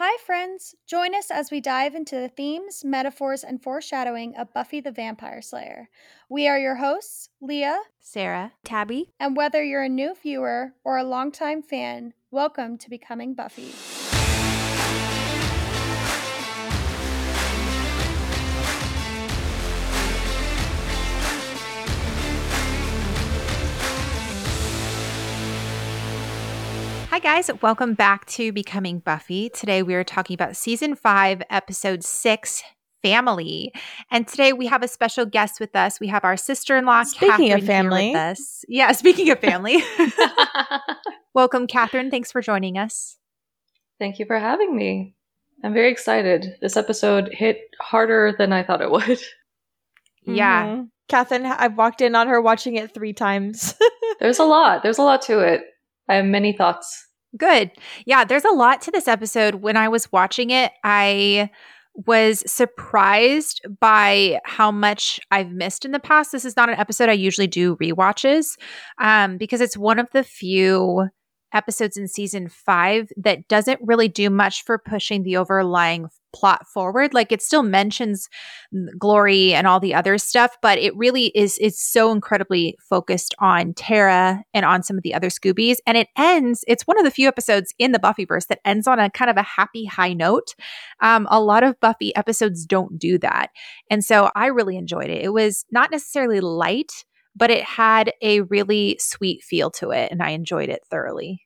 Hi, friends! Join us as we dive into the themes, metaphors, and foreshadowing of Buffy the Vampire Slayer. We are your hosts, Leah, Sarah, Tabby, and whether you're a new viewer or a longtime fan, welcome to Becoming Buffy. Hi, guys. Welcome back to Becoming Buffy. Today we are talking about season five, episode six, Family. And today we have a special guest with us. We have our sister in law, Speaking Catherine, of family. here with us. Yeah, speaking of family. Welcome, Catherine. Thanks for joining us. Thank you for having me. I'm very excited. This episode hit harder than I thought it would. Yeah. Mhm. Catherine, I've walked in on her watching it three times. There's a lot. There's a lot to it. I have many thoughts. Good. Yeah, there's a lot to this episode. When I was watching it, I was surprised by how much I've missed in the past. This is not an episode I usually do rewatches um, because it's one of the few episodes in season five that doesn't really do much for pushing the overlying plot forward. Like it still mentions glory and all the other stuff, but it really is is so incredibly focused on Tara and on some of the other Scoobies. And it ends, it's one of the few episodes in the Buffyverse that ends on a kind of a happy high note. Um, a lot of Buffy episodes don't do that. And so I really enjoyed it. It was not necessarily light, but it had a really sweet feel to it, and I enjoyed it thoroughly.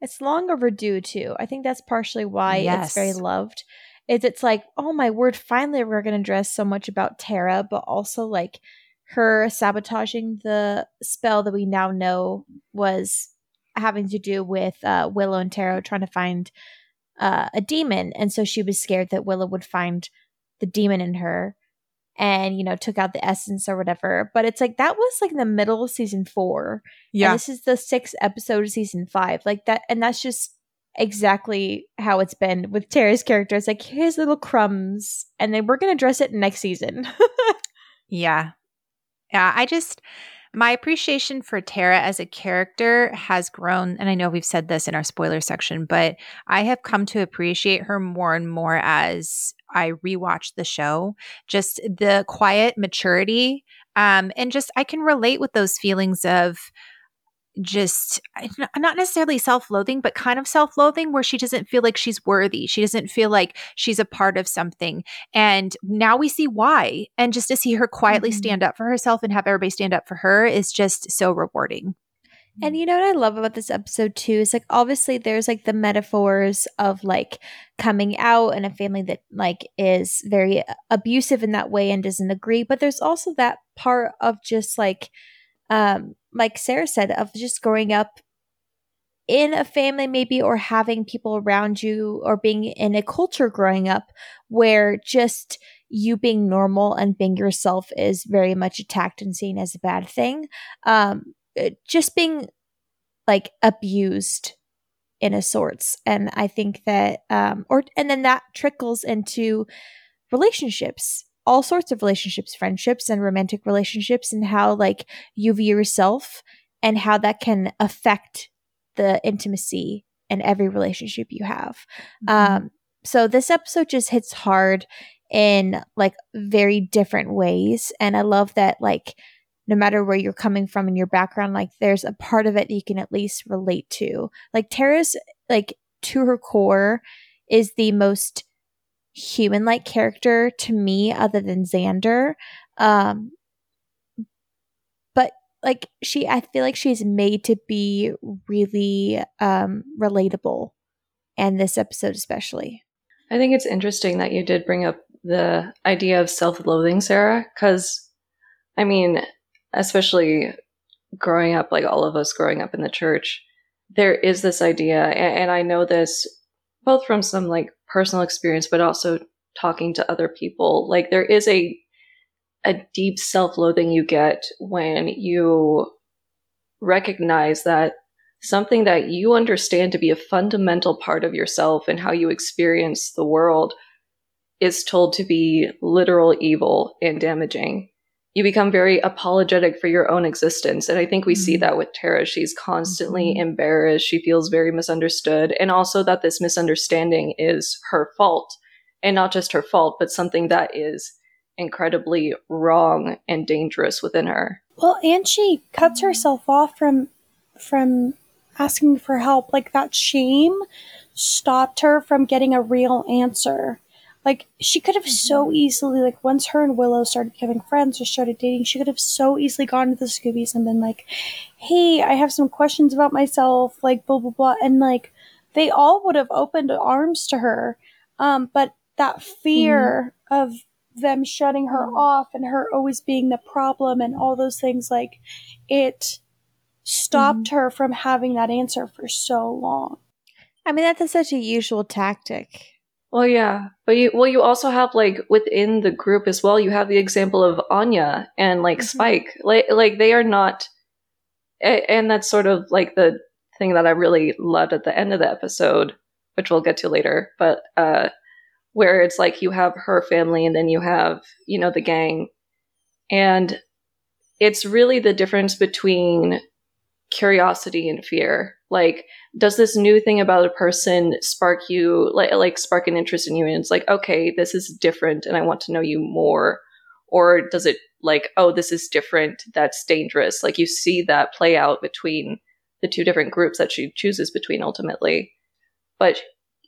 it's long overdue too. I think that's partially why it's very loved. Is it's like, oh my word, finally we're gonna address so much about Tara, but also like her sabotaging the spell that we now know was having to do with uh, Willow and Tara trying to find uh, a demon, and so she was scared that Willow would find the demon in her, and you know took out the essence or whatever. But it's like that was like in the middle of season four, and this is the sixth episode of season five. Like that, and that's just exactly how it's been with Tara's character. It's like, here's little crumbs, and then we're going to address it next season. Yeah. Yeah. I just, my appreciation for Tara as a character has grown. And I know we've said this in our spoiler section, but I have come to appreciate her more and more as I rewatch the show. Just the quiet maturity. Um, and just, I can relate with those feelings of, just not necessarily self-loathing but kind of self-loathing where she doesn't feel like she's worthy. She doesn't feel like she's a part of something. And now we see why. And just to see her quietly Mhm. stand up for herself and have everybody stand up for her is just so rewarding. And you know what I love about this episode too is like obviously there's like the metaphors of like coming out and a family that like is very abusive in that way and doesn't agree, but there's also that part of just like um like Sarah said of just growing up in a family maybe or having people around you or being in a culture growing up where just you being normal and being yourself is very much attacked and seen as a bad thing. Um just being like abused in a sorts and i think that um or and then that trickles into relationships all sorts of relationships friendships and romantic relationships and how like you view yourself and how that can affect the intimacy in every relationship you have. Um so this episode just hits hard in like very different ways and i love that like no matter where you're coming from in your background like there's a part of it you can at least relate to. Like tara's like to her core is the most human like character to me other than xander. Um but like she i feel like she's made to be really um relatable and this episode especially. I think it's interesting that you did bring up the idea of self loathing, Sarah, because, I mean, especially growing up, like all of us growing up in the church, there is this idea, and, and I know this both from some like personal experience, but also talking to other people. Like, there is a a deep self loathing you get when you recognize that something that you understand to be a fundamental part of yourself and how you experience the world is told to be literal evil and damaging. You become very apologetic for your own existence. And I think we Mm-hmm. see that with Tara. She's constantly Mhm. embarrassed. She feels very misunderstood. And also that this misunderstanding is her fault. And not just her fault, but something that is incredibly wrong and dangerous within her. Well, and she cuts herself off from from asking for help. Like that shame stopped her from getting a real answer. Like she could have so mm-hmm. easily, like once her and Willow started becoming friends or started dating, she could have so easily gone to the Scoobies and been like, "Hey, I have some questions about myself," like blah blah blah, and like they all would have opened arms to her. Um, but that fear mm-hmm. of them shutting her mm-hmm. off and her always being the problem and all those things, like it stopped her from having that answer for so long. I mean, that's such a usual tactic. Well, yeah, but you well, you also have like within the group as well. You have the example of Anya and like Mhm. Spike. Like, like they are not, and that's sort of like the thing that I really loved at the end of the episode, which we'll get to later. But uh, where it's like you have her family and then you have you know the gang, and it's really the difference between curiosity and fear. Like, does this new thing about a person spark you, like, like spark an interest in you? And it's like, okay, this is different, and I want to know you more. Or does it like, oh, this is different, that's dangerous? Like, you see that play out between the two different groups that she chooses between ultimately. But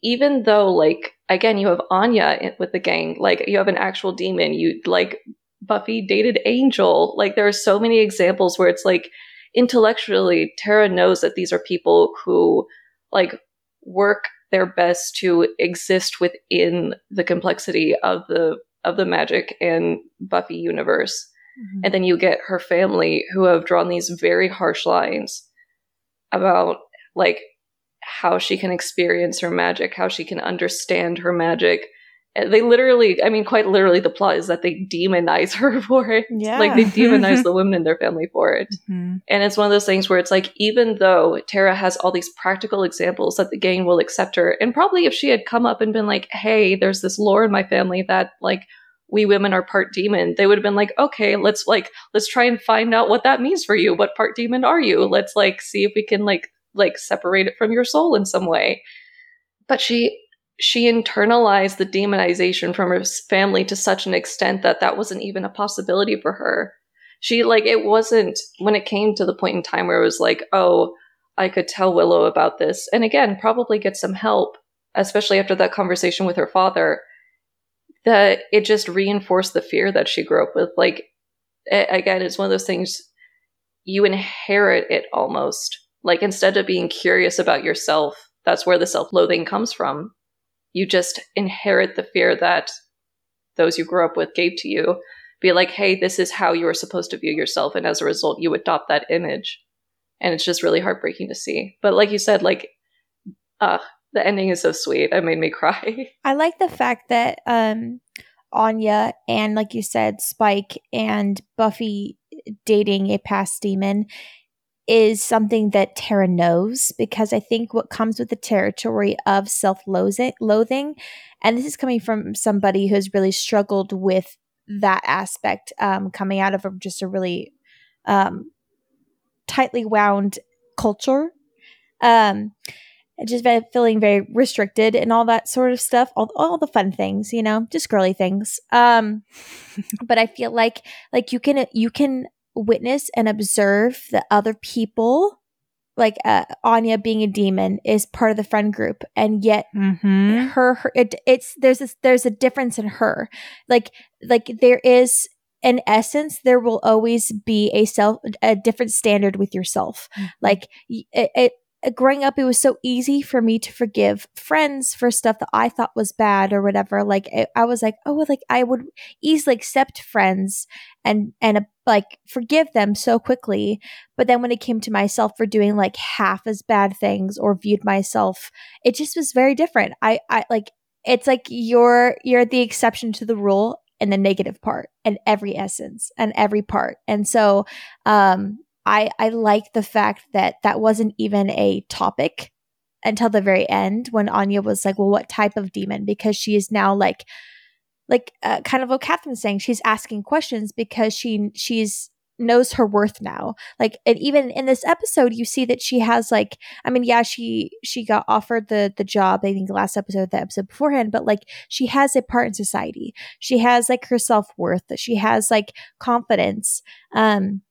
even though, like, again, you have Anya with the gang, like, you have an actual demon, you like Buffy dated Angel. Like, there are so many examples where it's like, intellectually, Tara knows that these are people who like work their best to exist within the complexity of the of the magic and Buffy universe. Mm-hmm. And then you get her family who have drawn these very harsh lines about like how she can experience her magic, how she can understand her magic. They literally, I mean, quite literally, the plot is that they demonize her for it. Yeah. Like they demonize the women in their family for it. Mhm. And it's one of those things where it's like, even though Tara has all these practical examples that the gang will accept her, and probably if she had come up and been like, hey, there's this lore in my family that like we women are part demon, they would have been like, okay, let's like let's try and find out what that means for you. What part demon are you? Let's like see if we can like like separate it from your soul in some way. But she she internalized the demonization from her family to such an extent that that wasn't even a possibility for her. She like it wasn't when it came to the point in time where it was like oh i could tell willow about this. And again probably get some help especially after that conversation with her father that it just reinforced the fear that she grew up with. Like a- again it's one of those things you inherit it almost. Like instead of being curious about yourself that's where the self-loathing comes from you just inherit the fear that those you grew up with gave to you be like, hey, this is how you are supposed to view yourself. And as a result, you adopt that image. And it's just really heartbreaking to see. But like you said, like, uh, the ending is so sweet. It made me cry. I like the fact that um Anya and like you said, Spike and Buffy dating a past demon is something that Tara knows because I think what comes with the territory of self-loathing and this is coming from somebody who's really struggled with that aspect um coming out of a, just a really um tightly wound culture um just feeling very restricted and all that sort of stuff all, all the fun things you know just girly things. Um but i feel like like you can you can witness and observe that other people like uh, anya being a demon is part of the friend group and yet Mhm. her, her it, it's there's this there's a difference in her. Like like there is in essence there will always be a self a different standard with yourself. Like it, it growing up it was so easy for me to forgive friends for stuff that i thought was bad or whatever. Like it, i was like oh like i would easily accept friends and and uh, like forgive them so quickly. But then when it came to myself for doing like half as bad things or viewed myself it just was very different. I i like it's like you're you're the exception to the rule in the negative part and every essence and every part. And so um i i like the fact that that wasn't even a topic until the very end when anya was like well what type of demon because she is now like like uh, kind of what Catherine's saying, she's asking questions because she she's knows her worth now. Like and even in this episode you see that she has like I mean yeah she she got offered the the job I think the last episode the episode beforehand but like she has a part in society. She has like her self-worth. She has like confidence. Um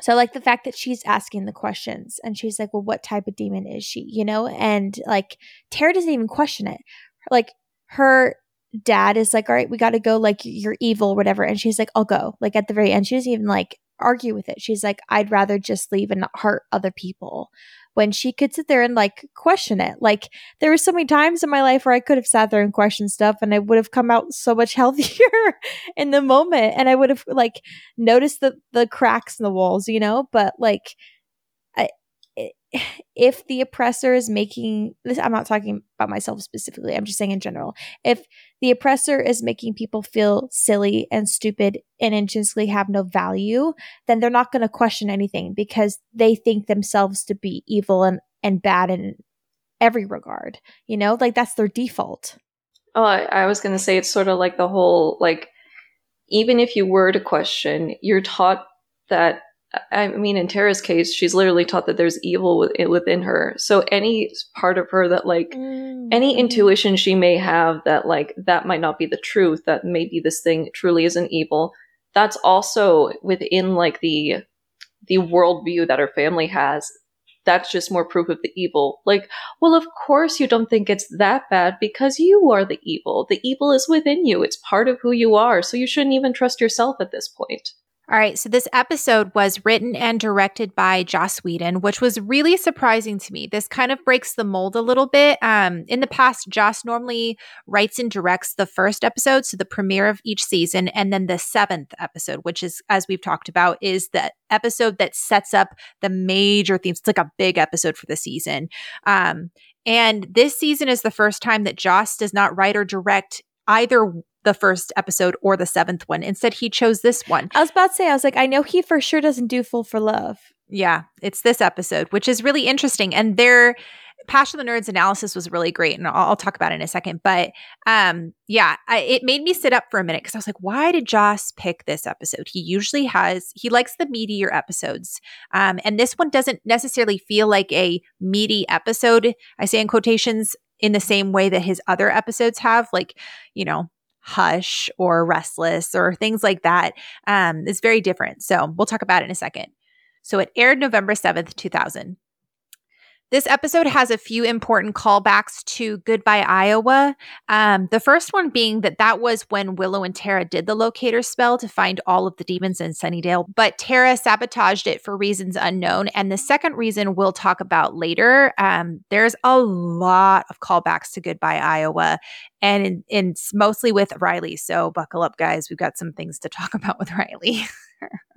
so like the fact that she's asking the questions and she's like well what type of demon is she? You know and like tara doesn't even question it. Like her dad is like all right we got to go like you're evil whatever and she's like i'll go like at the very end she doesn't even like argue with it. She's like i'd rather just leave and not hurt other people when she could sit there and like question it. Like there were so many times in my life where I could have sat there and questioned stuff and I would have come out so much healthier in the moment and I would have like noticed the the cracks in the walls, you know, but like if the oppressor is making this i'm not talking about myself specifically i'm just saying in general. If the oppressor is making people feel silly and stupid and intrinsically have no value then they're not going to question anything because they think themselves to be evil and, and bad in every regard you know? Like that's their default. Oh i, I was going to say it's sort of like the whole like even if you were to question you're taught that I mean, in Tara's case, she's literally taught that there's evil within her. So any part of her that, like, mm-hmm. any intuition she may have that, like, that might not be the truth, that maybe this thing truly isn't evil, that's also within, like, the the worldview that her family has. That's just more proof of the evil. Like, well, of course you don't think it's that bad because you are the evil. The evil is within you. It's part of who you are. So you shouldn't even trust yourself at this point. All right, so this episode was written and directed by Joss Whedon, which was really surprising to me. This kind of breaks the mold a little bit. Um, in the past, Joss normally writes and directs the first episode, so the premiere of each season, and then the seventh episode, which is, as we've talked about, is the episode that sets up the major themes. It's like a big episode for the season. Um, and this season is the first time that Joss does not write or direct either the first episode or the seventh one. Instead, he chose this one. I was about to say, I was like, I know he for sure doesn't do Fool for Love. Yeah, it's this episode, which is really interesting. And their Passion of the Nerds analysis was really great, and I'll, I'll talk about it in a second. But um, yeah, I, it made me sit up for a minute because I was like, why did Joss pick this episode? He usually has, he likes the meatier episodes. Um, and this one doesn't necessarily feel like a meaty episode. I say in quotations in the same way that his other episodes have. Like, you know, Hush or Restless or things like that. Um, it's very different. So we'll talk about it in a second. So it aired November 7th, 2000. This episode has a few important callbacks to Goodbye Iowa. Um, the first one being that that was when Willow and Tara did the locator spell to find all of the demons in Sunnydale, but Tara sabotaged it for reasons unknown. And the second reason we'll talk about later. Um, there's a lot of callbacks to Goodbye Iowa, and in, in, mostly with Riley. So buckle up, guys. We've got some things to talk about with Riley.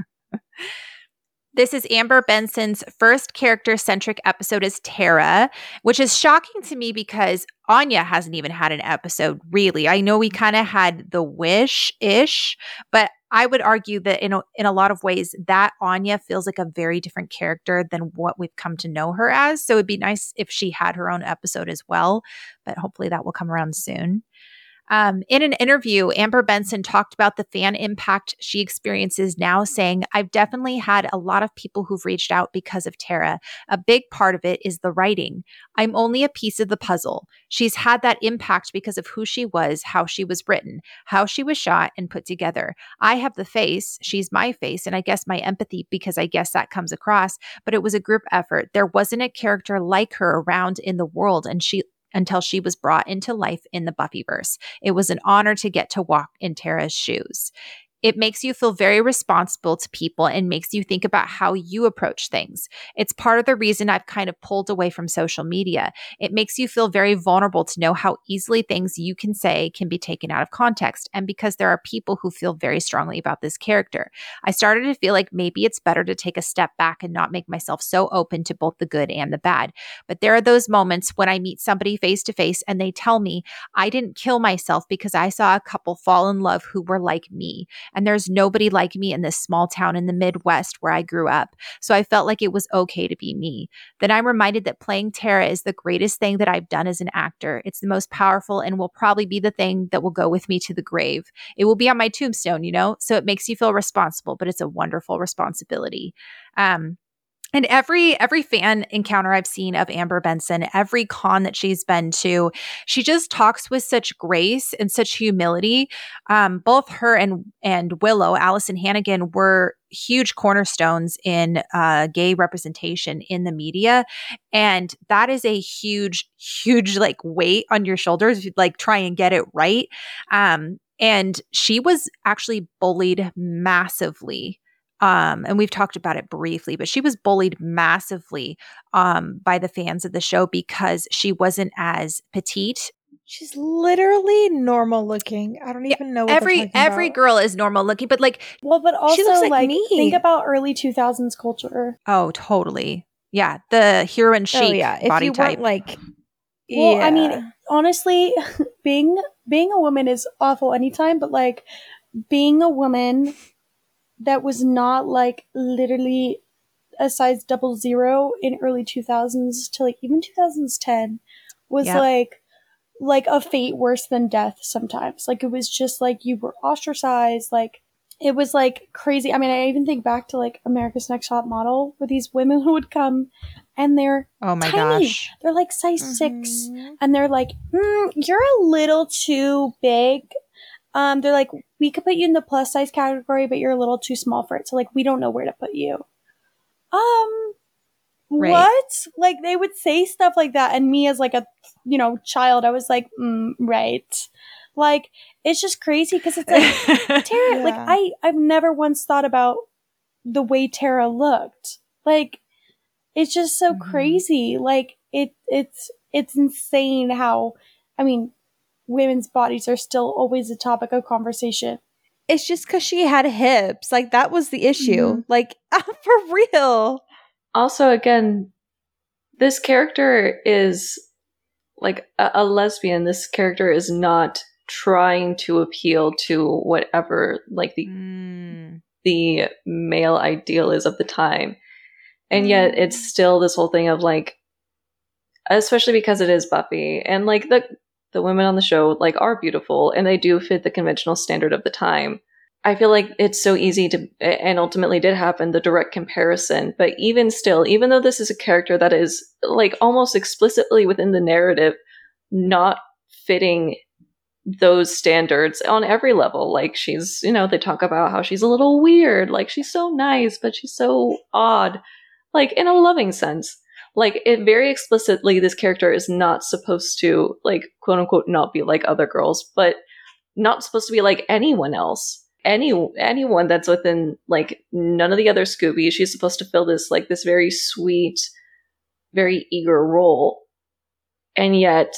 This is Amber Benson's first character centric episode as Tara, which is shocking to me because Anya hasn't even had an episode, really. I know we kind of had the wish ish, but I would argue that in a, in a lot of ways, that Anya feels like a very different character than what we've come to know her as. So it'd be nice if she had her own episode as well, but hopefully that will come around soon. Um, in an interview, Amber Benson talked about the fan impact she experiences now, saying, I've definitely had a lot of people who've reached out because of Tara. A big part of it is the writing. I'm only a piece of the puzzle. She's had that impact because of who she was, how she was written, how she was shot and put together. I have the face, she's my face, and I guess my empathy because I guess that comes across, but it was a group effort. There wasn't a character like her around in the world, and she until she was brought into life in the Buffyverse. It was an honor to get to walk in Tara's shoes. It makes you feel very responsible to people and makes you think about how you approach things. It's part of the reason I've kind of pulled away from social media. It makes you feel very vulnerable to know how easily things you can say can be taken out of context. And because there are people who feel very strongly about this character, I started to feel like maybe it's better to take a step back and not make myself so open to both the good and the bad. But there are those moments when I meet somebody face to face and they tell me, I didn't kill myself because I saw a couple fall in love who were like me and there's nobody like me in this small town in the Midwest where I grew up. So I felt like it was okay to be me. Then I'm reminded that playing Tara is the greatest thing that I've done as an actor. It's the most powerful and will probably be the thing that will go with me to the grave. It will be on my tombstone, you know? So it makes you feel responsible, but it's a wonderful responsibility. Um, and every every fan encounter I've seen of Amber Benson, every con that she's been to, she just talks with such grace and such humility. Um, both her and and Willow, Alyson Hannigan, were huge cornerstones in uh, gay representation in the media, and that is a huge, huge like weight on your shoulders. If you like try and get it right. Um, and she was actually bullied massively um, and we've talked about it briefly, but she was bullied massively um, by the fans of the show because she wasn't as petite. She's literally normal looking. I don't even know. every every about. girl is normal looking, but like well, but also She looks like like, me. think about early two thousands culture. oh, totally, yeah, the heroine chic Oh yeah, if body you type. like, Well, I mean, honestly, being being a woman is awful anytime, but like being a woman that was not like literally a size double zero in early 2000s to like even 2010 was Yep. like like a fate worse than death sometimes like it was just like you were ostracized like it was like crazy i mean i even think back to like america's next top model where these women who would come and they're oh my tiny. gosh, they're like size six Mhm. and they're like, mm, "You're a little too big." Um, they're like, "We could put you in the plus size category, but you're a little too small for it. So like, we don't know where to put you." Um, Right. what? Like they would say stuff like that, and me as like a you know child, I was like, mm, "Right." Like it's just crazy because it's like Tara, like I, I've never once thought about the way Tara looked. Like, it's just so Mhm. crazy. Like it, it's, it's insane how, I mean, women's bodies are still always a topic of conversation. it's just because she had hips. Like that was the issue. Mhm. Like for real. also again this character is like a, a lesbian this character is not trying to appeal to whatever like the Mm. the male ideal is of the time and yet it's still this whole thing of like especially because it is buffy and like the the women on the show like are beautiful and they do fit the conventional standard of the time. I feel like it's so easy to and ultimately did happen the direct comparison but even still even though this is a character that is like almost explicitly within the narrative not fitting those standards on every level like she's you know they talk about how she's a little weird like she's so nice but she's so odd like in a loving sense like it very explicitly this character is not supposed to like quote unquote not be like other girls but not supposed to be like anyone else. Any anyone that's within like none of the other scoobies she's supposed to fill this like this very sweet very eager role. And yet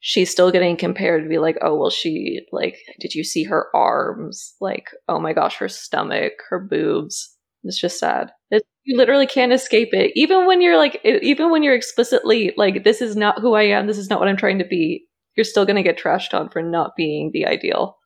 she's still getting compared to be like oh well she like did you see her arms? Like oh my gosh her stomach her boobs. It's just sad. It, you literally can't escape it even when you're like even when you're explicitly like this is not who i am this is not what i'm trying to be you're still going to get trashed on for not being the ideal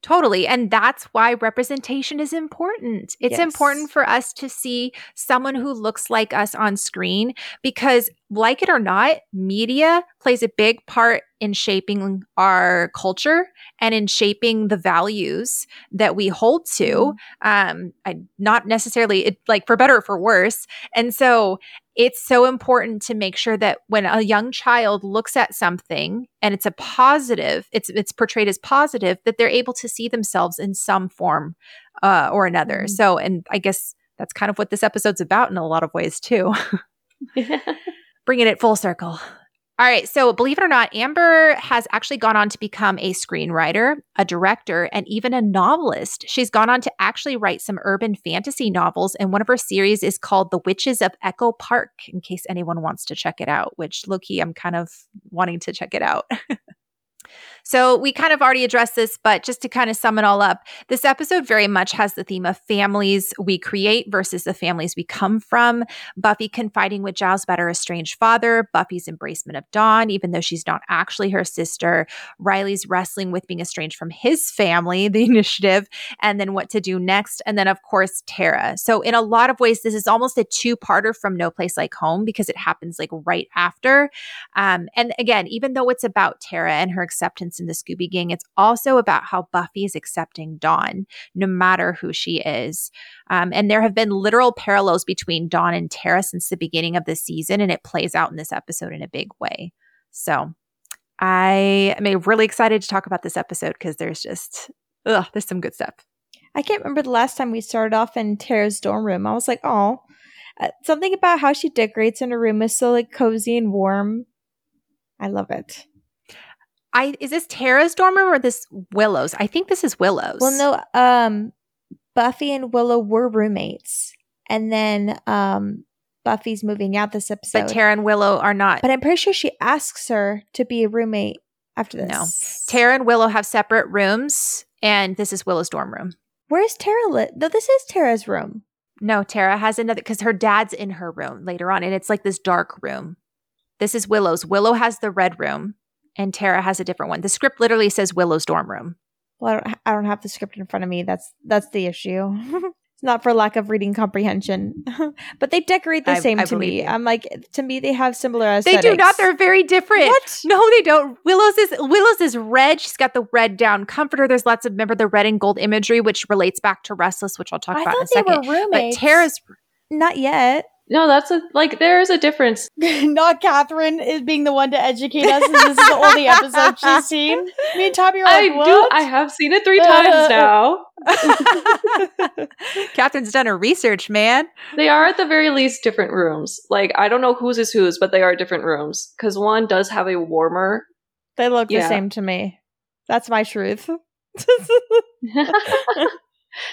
Totally. And that's why representation is important. It's Yes. important for us to see someone who looks like us on screen because, like it or not, media plays a big part in shaping our culture and in shaping the values that we hold to. Um, I, not necessarily it, like for better or for worse. And so it's so important to make sure that when a young child looks at something and it's a positive, it's it's portrayed as positive, that they're able to see themselves in some form uh, or another. Mhm. So, and I guess that's kind of what this episode's about in a lot of ways too, bringing it full circle. All right. So, believe it or not, Amber has actually gone on to become a screenwriter, a director, and even a novelist. She's gone on to actually write some urban fantasy novels, and one of her series is called The Witches of Echo Park, in case anyone wants to check it out, which, low key, I'm kind of wanting to check it out. So we kind of already addressed this, but just to kind of sum it all up, this episode very much has the theme of families we create versus the families we come from. Buffy confiding with Giles about her estranged father, Buffy's embracement of Dawn, even though she's not actually her sister, Riley's wrestling with being estranged from his family, the initiative, and then what to do next. And then, of course, Tara. So, in a lot of ways, this is almost a two parter from No Place Like Home because it happens like right after. Um, and again, even though it's about Tara and her acceptance in the Scooby Gang, it's also about how Buffy is accepting Dawn, no matter who she is. Um, and there have been literal parallels between Dawn and Tara since the beginning of the season, and it plays out in this episode in a big way. So I am really excited to talk about this episode because there's just, ugh, there's some good stuff. I can't remember the last time we started off in Tara's dorm room. I was like, oh, something about how she decorates in her room is so like cozy and warm. I love it. I is this Tara's dorm room or this Willow's? I think this is Willow's. Well, no, um, Buffy and Willow were roommates, and then um, Buffy's moving out this episode. But Tara and Willow are not. But I'm pretty sure she asks her to be a roommate after this. No, Tara and Willow have separate rooms, and this is Willow's dorm room. Where's Tara lit? No, this is Tara's room. No, Tara has another because her dad's in her room later on, and it's like this dark room. This is Willow's. Willow has the red room, and Tara has a different one. The script literally says Willow's dorm room. Well, I don't, I don't have the script in front of me. That's that's the issue. it's not for lack of reading comprehension, but they decorate the I- same I to me. you. I'm like, to me, they have similar aesthetics. They do not. They're very different. What? No, they don't. Willow's is Willow's is red. She's got the red down comforter. There's lots of remember the red and gold imagery, which relates back to Restless, which I'll talk about in a thought they second. But Tara's not yet. No, that's a like there is a difference. not Catherine is being the one to educate us. This is the only episode she's seen. Me and Tommy are I like, do. I have seen it three times uh, now. Catherine's done her research, man. They are at the very least different rooms. Like I don't know whose is whose, but they are different rooms because one does have a warmer. They look Yeah. the same to me. That's my truth.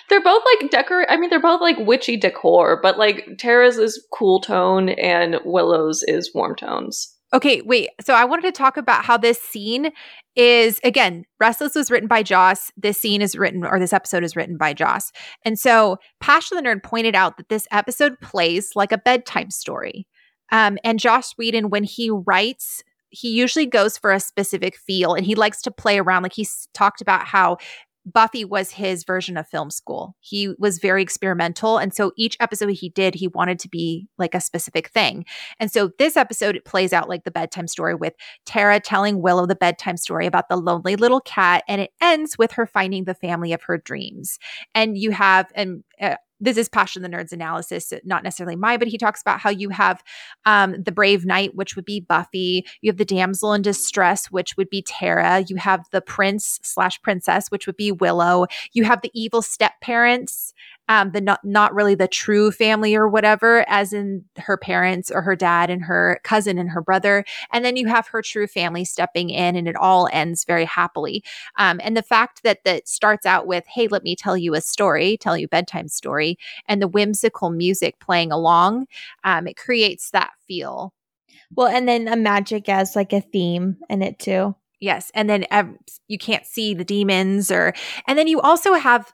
They're both like decor. I mean, they're both like witchy decor, but like Tara's is cool tone and Willow's is warm tones. Okay, wait. So I wanted to talk about how this scene is again, Restless was written by Joss. This scene is written, or this episode is written by Joss. And so Passion the Nerd pointed out that this episode plays like a bedtime story. Um, and Joss Whedon, when he writes, he usually goes for a specific feel and he likes to play around. Like he's talked about how Buffy was his version of film school. He was very experimental. And so each episode he did, he wanted to be like a specific thing. And so this episode, it plays out like the bedtime story with Tara telling Willow the bedtime story about the lonely little cat. And it ends with her finding the family of her dreams. And you have, and uh, this is Passion the Nerd's analysis, not necessarily mine, but he talks about how you have um, the Brave Knight, which would be Buffy. You have the damsel in distress, which would be Tara. You have the prince slash princess, which would be Willow. You have the evil step parents, um, the not not really the true family or whatever, as in her parents or her dad and her cousin and her brother. And then you have her true family stepping in, and it all ends very happily. Um, and the fact that that starts out with, "Hey, let me tell you a story, tell you a bedtime story," and the whimsical music playing along, um, it creates that feel. Well, and then a magic as like a theme in it too. Yes, and then ev- you can't see the demons, or and then you also have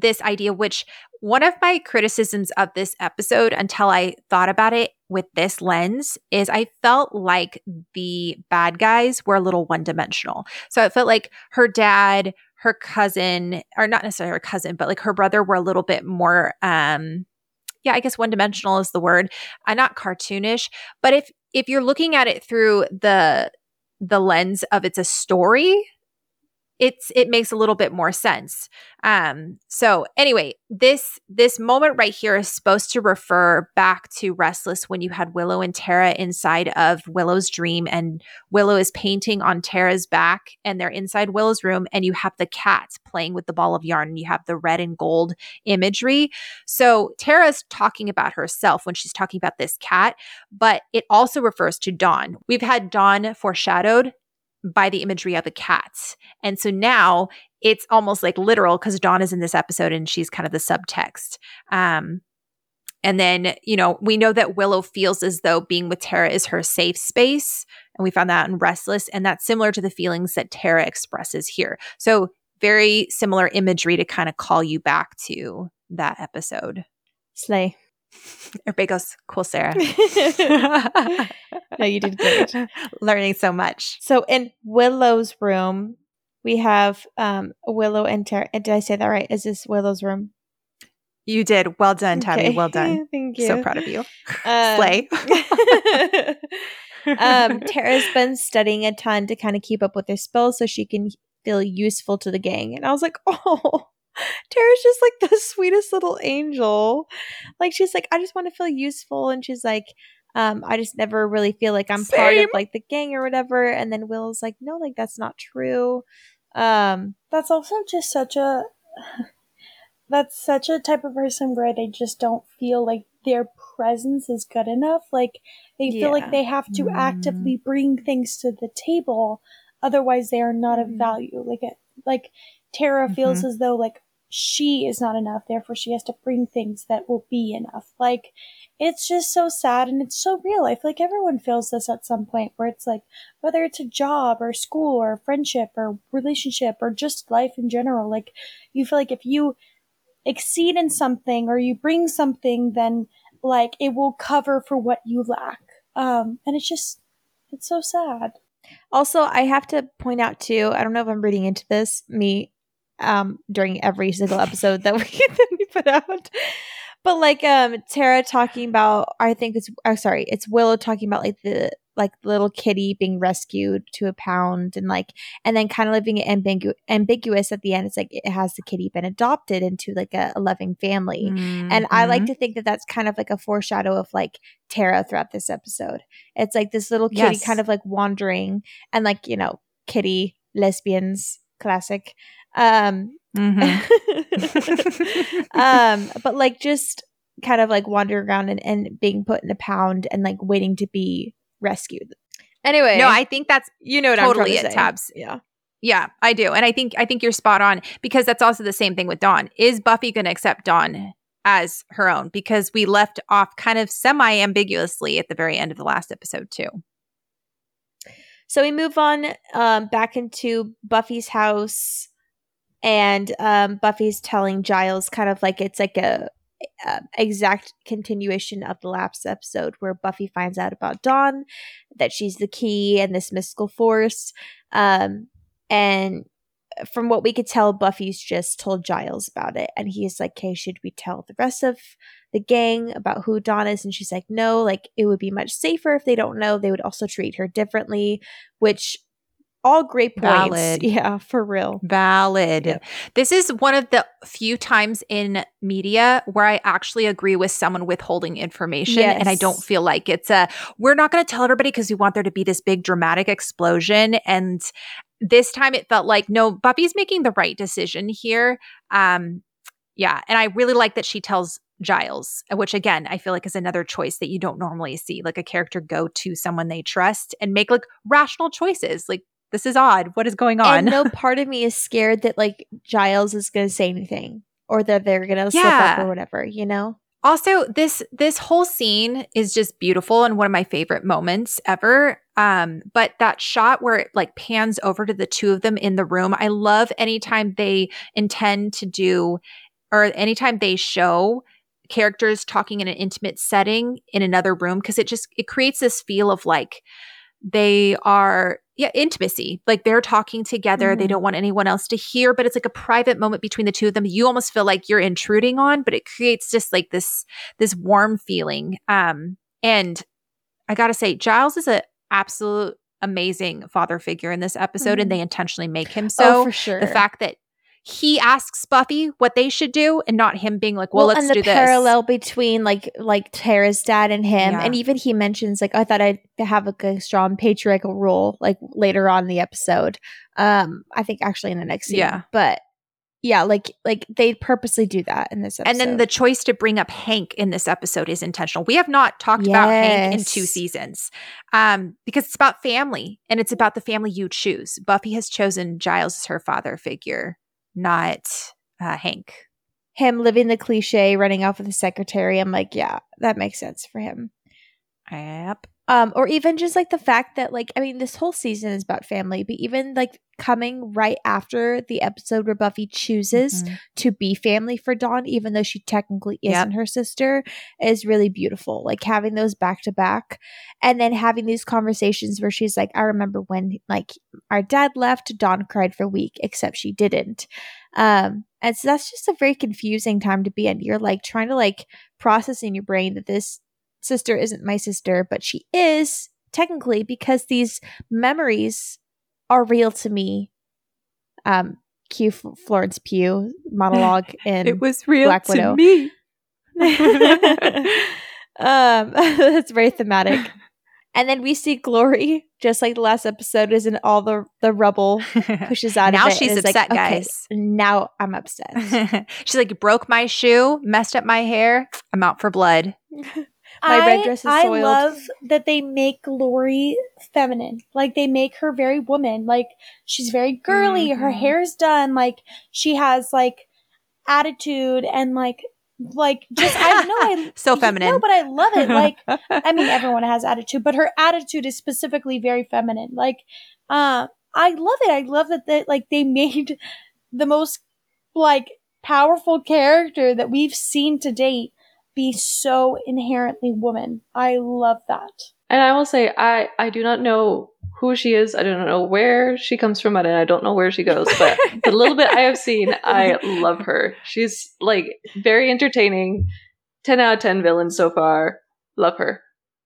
this idea, which one of my criticisms of this episode, until I thought about it with this lens, is I felt like the bad guys were a little one dimensional. So I felt like her dad, her cousin, or not necessarily her cousin, but like her brother were a little bit more. um yeah, I guess one dimensional is the word. Uh, not cartoonish, but if if you're looking at it through the the lens of it's a story it's it makes a little bit more sense. Um so anyway this this moment right here is supposed to refer back to restless when you had willow and tara inside of willow's dream and willow is painting on tara's back and they're inside willow's room and you have the cat playing with the ball of yarn and you have the red and gold imagery. So tara's talking about herself when she's talking about this cat but it also refers to dawn. We've had dawn foreshadowed by the imagery of the cats. And so now it's almost like literal because Dawn is in this episode and she's kind of the subtext. Um, And then, you know, we know that Willow feels as though being with Tara is her safe space. And we found that in Restless. And that's similar to the feelings that Tara expresses here. So, very similar imagery to kind of call you back to that episode. Slay. Everybody goes, cool, Sarah. no, you did great. Learning so much. So in Willow's room, we have um, Willow and Tara. Did I say that right? Is this Willow's room? You did. Well done, Tabby. Okay. Well done. Thank you. So proud of you. Um, Slay. um, Tara's been studying a ton to kind of keep up with her spells so she can feel useful to the gang. And I was like, oh, Tara's just like the sweetest little angel. Like she's like, I just want to feel useful. And she's like, um, I just never really feel like I'm part of like the gang or whatever. And then Will's like, no, like that's not true. Um, That's also just such a that's such a type of person where they just don't feel like their presence is good enough. Like they feel like they have to Mm. actively bring things to the table, otherwise they are not of Mhm. value. Like it, like Tara feels as though like she is not enough, therefore she has to bring things that will be enough. Like it's just so sad and it's so real. I feel like everyone feels this at some point where it's like whether it's a job or school or friendship or relationship or just life in general, like you feel like if you exceed in something or you bring something, then like it will cover for what you lack. Um, and it's just, it's so sad. Also, I have to point out too. I don't know if I'm reading into this. Me, um, during every single episode that we that we put out, but like um Tara talking about, I think it's uh, sorry, it's Willow talking about like the like little kitty being rescued to a pound and like and then kind of leaving it ambigu- ambiguous at the end. It's like it has the kitty been adopted into like a, a loving family. And I like Mhm. to think that that's kind of like a foreshadow of like Tara throughout this episode. It's like this little kitty Yes. kind of like wandering and like, you know, kitty, lesbians, classic. Um, Mhm. um, but like just kind of like wandering around and, and being put in a pound and like waiting to be rescued. Anyway, no, I think that's you know what totally I'm trying it, to say. Tabs. Yeah. Yeah, I do. And I think I think you're spot on because that's also the same thing with Dawn. Is Buffy going to accept Dawn as her own because we left off kind of semi-ambiguously at the very end of the last episode too. So we move on um, back into Buffy's house, and um, Buffy's telling Giles kind of like it's like a, a exact continuation of the last episode where Buffy finds out about Dawn, that she's the key and this mystical force, um, and from what we could tell, Buffy's just told Giles about it, and he's like, "Hey, should we tell the rest of the gang about who Dawn is?" And she's like, "No, like it would be much safer if they don't know. They would also treat her differently." Which, all great points, Valid. yeah, for real. Valid. Yep. This is one of the few times in media where I actually agree with someone withholding information. And I don't feel like it's a, we're not going to tell everybody because we want there to be this big dramatic explosion. And this time it felt like, no, Buffy's making the right decision here. Um, yeah. And I really like that she tells Giles, which again, I feel like is another choice that you don't normally see. Like a character go to someone they trust and make like rational choices. Like, this is odd. What is going on? And no part of me is scared that like Giles is going to say anything or that they're going to slip up or whatever, you know? also this this whole scene is just beautiful and one of my favorite moments ever um but that shot where it like pans over to the two of them in the room i love anytime they intend to do or anytime they show characters talking in an intimate setting in another room because it just it creates this feel of like they are yeah intimacy like they're talking together they Mhm. don't want anyone else to hear but it's like a private moment between the two of them you almost feel like you're intruding on but it creates just like this this warm feeling um and i gotta say giles is a absolute amazing father figure in this episode Mhm. and they intentionally make him so oh, for sure. the fact that he asks Buffy what they should do and not him being like, well, let's do this. and the parallel between like like Tara's dad and him, Yeah. and even he mentions like I thought I'd have like a strong patriarchal role like later on in the episode. Um, I think actually in the next scene, Yeah. but yeah, like like they purposely do that in this episode. And then the choice to bring up Hank in this episode is intentional. We have not talked about Hank in two seasons um, because it's about family and it's about the family you choose. Buffy has chosen Giles as her father figure, not uh, Hank. him living the cliche, running off with the secretary. I'm like, yeah, that makes sense for him. Yep. Um, or even just like the fact that like I mean this whole season is about family, but even like coming right after the episode where Buffy chooses Mhm. to be family for Dawn, even though she technically isn't her sister, is really beautiful. Like having those back to back and then having these conversations where she's like, I remember when like our dad left, Dawn cried for a week, except she didn't. Um, and so that's just a very confusing time to be in. You're like trying to like process in your brain that this sister isn't my sister, but she is technically because these memories are real to me. Um, cue F- Florence Pugh monologue in It was real Black to Widow. me. um, that's very thematic. And then we see Glory, just like the last episode, is in all the the rubble pushes out now of it. and she's is like, upset, okay, guys. now I'm upset. She's like, broke my shoe, messed up my hair. I'm out for blood. My I, red dress is I soiled. love that they make Glory feminine. Like they make her very woman. Like she's very girly. Her Mhm. hair's done. Like she has like attitude and like like just I know I So feminine. No, feminine. but I love it. Like I mean everyone has attitude, but her attitude is specifically very feminine. Like uh I love it. I love that they like they made the most like powerful character that we've seen to date be so inherently woman. I love that. And I will say, I I do not know who she is. I don't know where she comes from, and I don't know where she goes. But the little bit I have seen, I love her. She's like very entertaining. Ten out of ten villains so far. Love her.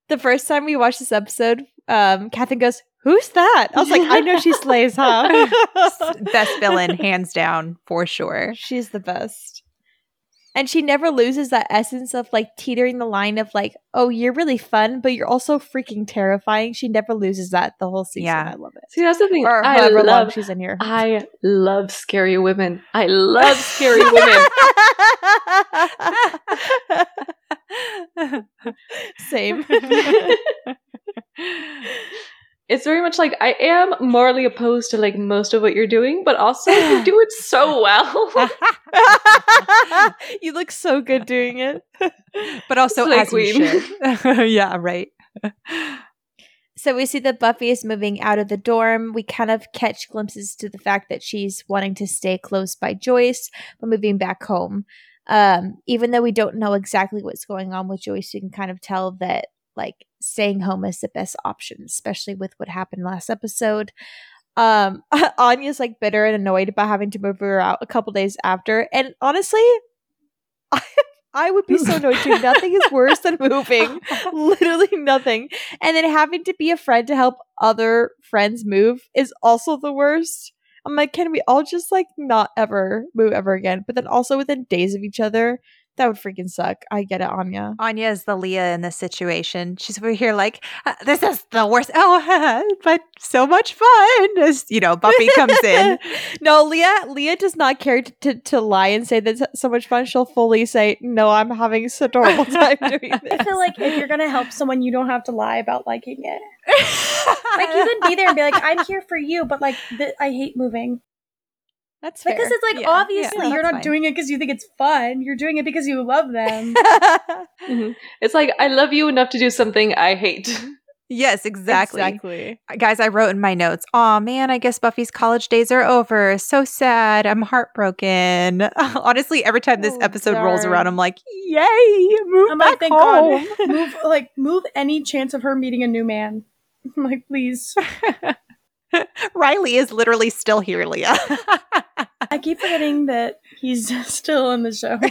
the first time we watched this episode, um, Catherine goes, "Who's that?" I was like, "I know she slays, huh?" Best villain, hands down, for sure. She's the best. And she never loses that essence of like teetering the line of like, oh, you're really fun, but you're also freaking terrifying. She never loses that the whole season. Yeah. I love it. See, that's the thing. Or I however long love. she's in here. I love scary women. I love scary women. Same. it's very much like I am morally opposed to like most of what you're doing, but also you do it so well. you look so good doing it. but also Slay as you queen. should. yeah, right. So we see that Buffy is moving out of the dorm. We kind of catch glimpses to the fact that she's wanting to stay close by Joyce, but moving back home. Um, even though we don't know exactly what's going on with Joyce, we can kind of tell that like staying home is the best option, especially with what happened last episode. Um, Anya's like bitter and annoyed about having to move her out a couple days after, and honestly, I I would be so annoyed too. Nothing is worse than moving literally nothing. And then having to be a friend to help other friends move is also the worst. I'm like, can we all just like not ever move ever again? But then also within days of each other, that would freaking suck. I get it, Anya. Anya is the Leah in this situation. She's over here like, "Uh, this is the worst. Oh, but so much fun. As you know, Buffy comes in. no, Leah. Leah does not care to, to, to lie and say that's so much fun. She'll fully say, "No, I'm having such a horrible time doing this." I feel like if you're gonna help someone, you don't have to lie about liking it. Like you can be there and be like, "I'm here for you," but like, th- I hate moving that's fair. because it's like Yeah, obviously yeah, you're not fine. doing it because you think it's fun. You're doing it because you love them. Mhm. It's like I love you enough to do something I hate. yes, exactly. exactly. Guys, I wrote in my notes, oh man, I guess Buffy's college days are over. So sad. I'm heartbroken. Honestly, every time this Oh, episode rolls around, I'm like, yay, move I'm back like, thank home. God. Move like move any chance of her meeting a new man. I'm like, please. Riley is literally still here, Leah. I keep forgetting that he's still on the show.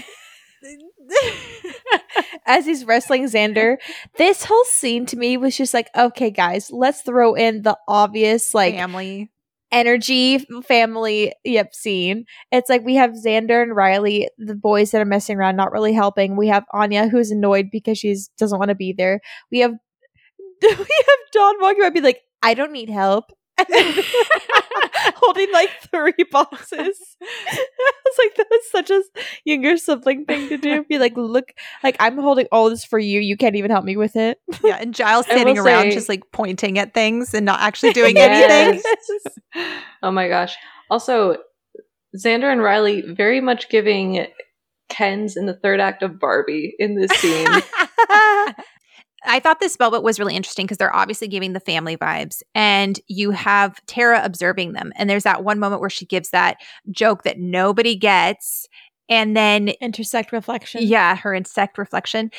as he's wrestling Xander, this whole scene to me was just like, okay, guys, let's throw in the obvious like Family. energy family yep scene. It's like we have Xander and Riley, the boys that are messing around, not really helping. We have Anya who's annoyed because she's doesn't want to be there. We have we have John walking around be like, I don't need help. Holding like three boxes. I was like, that's such a younger sibling thing to do. Be like, look, like I'm holding all this for you. You can't even help me with it. Yeah, and Giles I sitting around say- just like pointing at things and not actually doing Yes. anything. Oh my gosh. Also, Xander and Riley very much giving Ken's in the third act of Barbie in this scene. I thought this moment was really interesting because they're obviously giving the family vibes, and you have Tara observing them. And there's that one moment where she gives that joke that nobody gets, and then Intersect reflection. yeah, her insect reflection.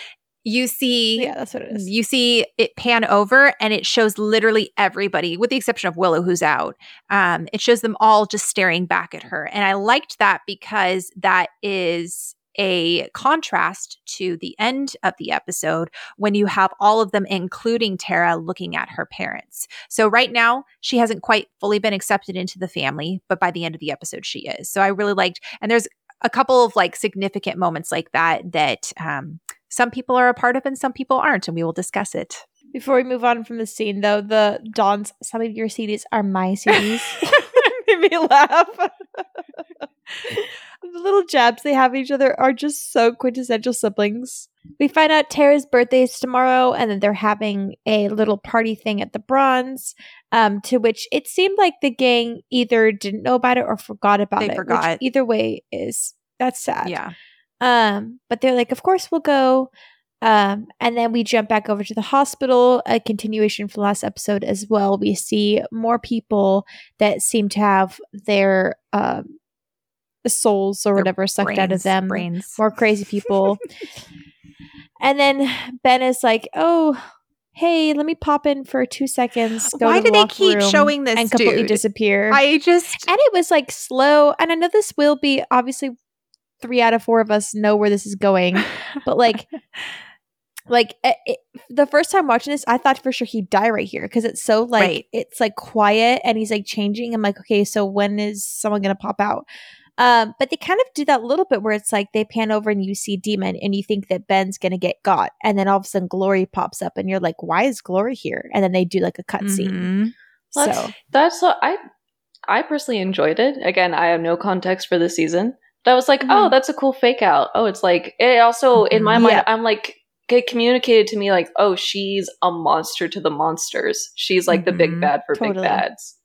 You see, Yeah, that's what it is. you see it pan over, and it shows literally everybody, with the exception of Willow, who's out. Um, it shows them all just staring back at her, and I liked that because that is a contrast to the end of the episode when you have all of them, including Tara, looking at her parents. So, right now, she hasn't quite fully been accepted into the family, but by the end of the episode, she is. So, I really liked, and there's a couple of like significant moments like that that um, some people are a part of and some people aren't, and we will discuss it. Before we move on from the scene, though, the Dawn's some of your CDs are my CDs. Me laugh. the little jabs they have each other are just so quintessential siblings. We find out Tara's birthday is tomorrow, and then they're having a little party thing at the Bronze. Um, to which it seemed like the gang either didn't know about it or forgot about They it. forgot. either way is that's sad. Yeah. Um, but they're like, of course we'll go. Um, and then we jump back over to the hospital, a continuation from last episode as well. We see more people that seem to have their um souls or Their whatever sucked out of them. Brains. More crazy people. and then Ben is like, Oh, hey, let me pop in for two seconds. Go Why to the do they keep showing this and completely dude? disappear? I just and it was like slow and i know this will be obviously three out of four of us know where this is going but like like it, it- the first time watching this i thought for sure he'd die right here because it's so like Right. it's like quiet and he's like changing i'm like okay so when is someone gonna pop out um but they kind of do that little bit where it's like they pan over and you see demon and you think that ben's gonna get got and then all of a sudden glory pops up and you're like why is glory here and then they do like a cutscene Mhm. So That's what I I personally enjoyed it. Again, I have no context for this season. But I was like, Mhm. oh, that's a cool fake out. Oh, it's like it also in my Mhm. mind, Yeah. I'm like get communicated to me like, oh, she's a monster to the monsters. She's like the big Mhm. bad for big bads.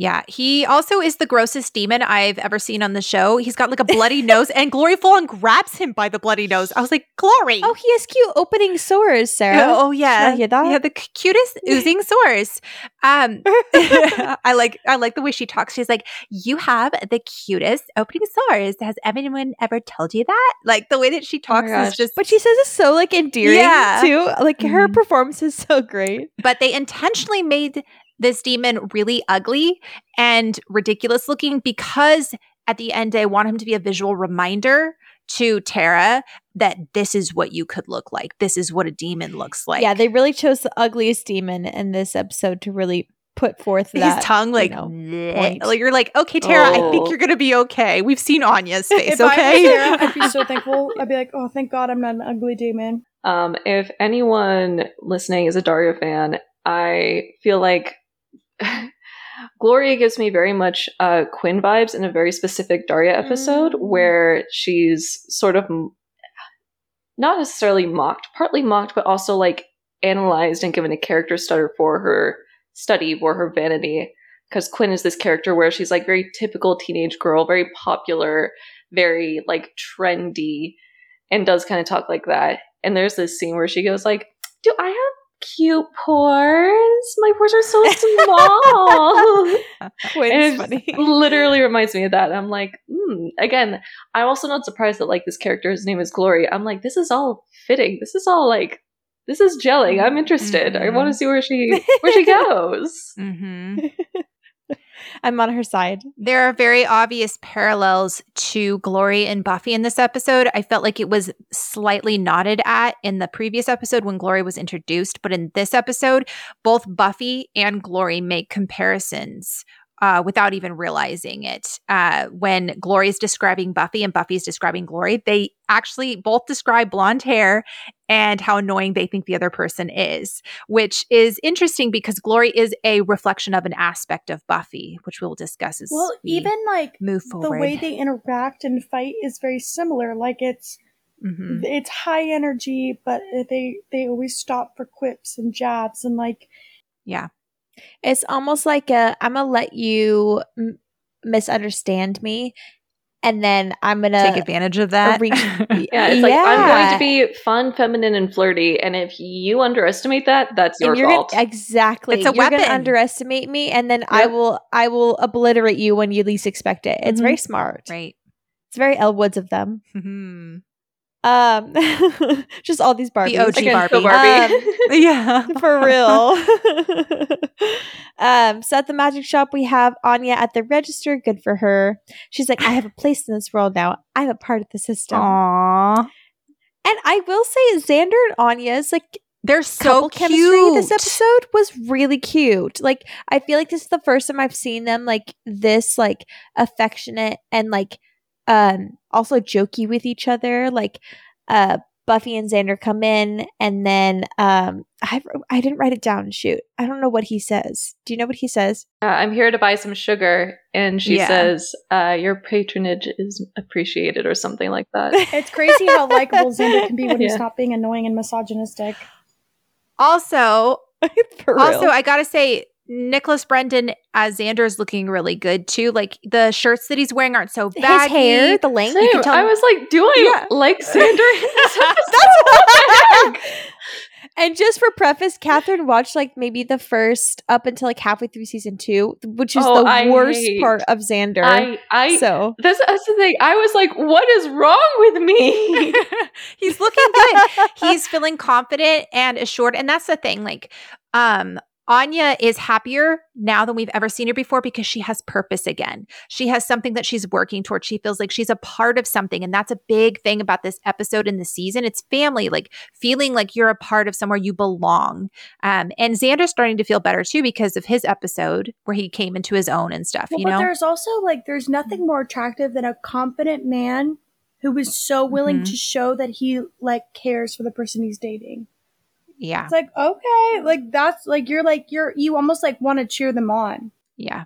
Yeah, he also is the grossest demon I've ever seen on the show. He's got like a bloody nose, and Glory full on grabs him by the bloody nose. I was like, Glory. oh he has cute opening sores sarah Oh, oh, yeah, Did I hear that? Yeah, the cutest oozing sores. Um, I like I like the way she talks. She's like, "You have the cutest opening sores. Has anyone ever told you that?" Like the way that she Oh talks is just. But she says it's so like endearing Yeah. too. Like her Mhm. performance is so great. But they intentionally made this demon really ugly and ridiculous looking because at the end they want him to be a visual reminder to Tara that this is what you could look like. This is what a demon looks like. yeah, they really chose the ugliest demon in this episode to really put forth his that. tongue like, know, point. like you're like okay tara i think Oh. you're gonna be okay we've seen anya's face if okay was Sarah, I'd be so thankful. I'd be like, oh, thank God I'm not an ugly demon. Um, if anyone listening is a Daria fan, I feel like Gloria gives me very much uh, Quinn vibes in a very specific Daria episode Mm. where she's sort of m- not necessarily mocked, partly mocked, but also like analyzed and given a character stutter for her study, for her vanity. Because Quinn is this character where she's like very typical teenage girl, very popular, very like trendy, and does kind of talk like that. And there's this scene where she goes like, "Do I have cute pores? My pores are so small." Quinn's funny. literally reminds me of that. I'm like, hmm. Again, I'm also not surprised that like this character's name is Glory. I'm like, this is all fitting. This is all like, this is gelling. I'm interested. I Mhm. want to see where she where she goes. hmm I'm on her side. there are very obvious parallels to glory and buffy in this episode i felt like it was slightly nodded at in the previous episode when glory was introduced but in this episode both buffy and glory make comparisons uh, without even realizing it. Uh, when Glory is describing Buffy and Buffy is describing Glory, they actually both describe blonde hair and how annoying they think the other person is, which is interesting because Glory is a reflection of an aspect of Buffy, which we will discuss as Well, we even like move forward. the way they interact and fight is very similar. Like it's Mhm. it's high energy, but they they always stop for quips and jabs and like Yeah. It's almost like a I'm gonna let you m- misunderstand me, and then I'm gonna Take advantage of that. re- Yeah, it's like I'm going to be fun, feminine, and flirty, and if you underestimate that, that's your you're fault. Gonna, exactly. It's a you're gonna underestimate me, and then I will I will obliterate you when you least expect it. It's Mhm. very smart. right. It's very Elle Woods of them. Mhm. Um, just all these Barbies. The OG Barbie. Barbie. Um, yeah. for real. um, so at the magic shop, we have Anya at the register. Good for her. She's like, I have a place in this world now. I'm a part of the system. Aww. And I will say, Xander and Anya's like They're so cute. chemistry this episode was really cute. Like, I feel like this is the first time I've seen them like this, like affectionate and like um also jokey with each other. Like, uh. Buffy and Xander come in, and then um, I I didn't write it down. Shoot, I don't know what he says. Do you know what he says? Uh, I'm here to buy some sugar, and she Yeah. says, uh, "Your patronage is appreciated," or something like that. It's crazy how likable Xander can be when he's Yeah. not being annoying and misogynistic. Also, also, I gotta say, Nicholas Brendon as Xander is looking really good too. Like the shirts that he's wearing aren't so bad. his baggy. hair, the length. You Same. can tell. I was like, "Do I Yeah. like Xander? in this episode?" That's what And just for preface, Catherine watched like maybe the first up until like halfway through season two, which is Oh, the I worst hate- part of Xander. I, I, so that's, that's the thing. I was like, "What is wrong with me?" he's looking good. he's feeling confident and assured and that's the thing like um Anya is happier now than we've ever seen her before because she has purpose again. She has something that she's working towards. She feels like she's a part of something. And that's a big thing about this episode in the season. It's family, like feeling like you're a part of somewhere you belong. Um, and Xander's starting to feel better too because of his episode where he came into his own and stuff, Well, you but know? there's also like there's nothing more attractive than a confident man who is so willing Mhm. to show that he like cares for the person he's dating. Yeah. It's like okay, like that's like you're like you're you almost like want to cheer them on. Yeah.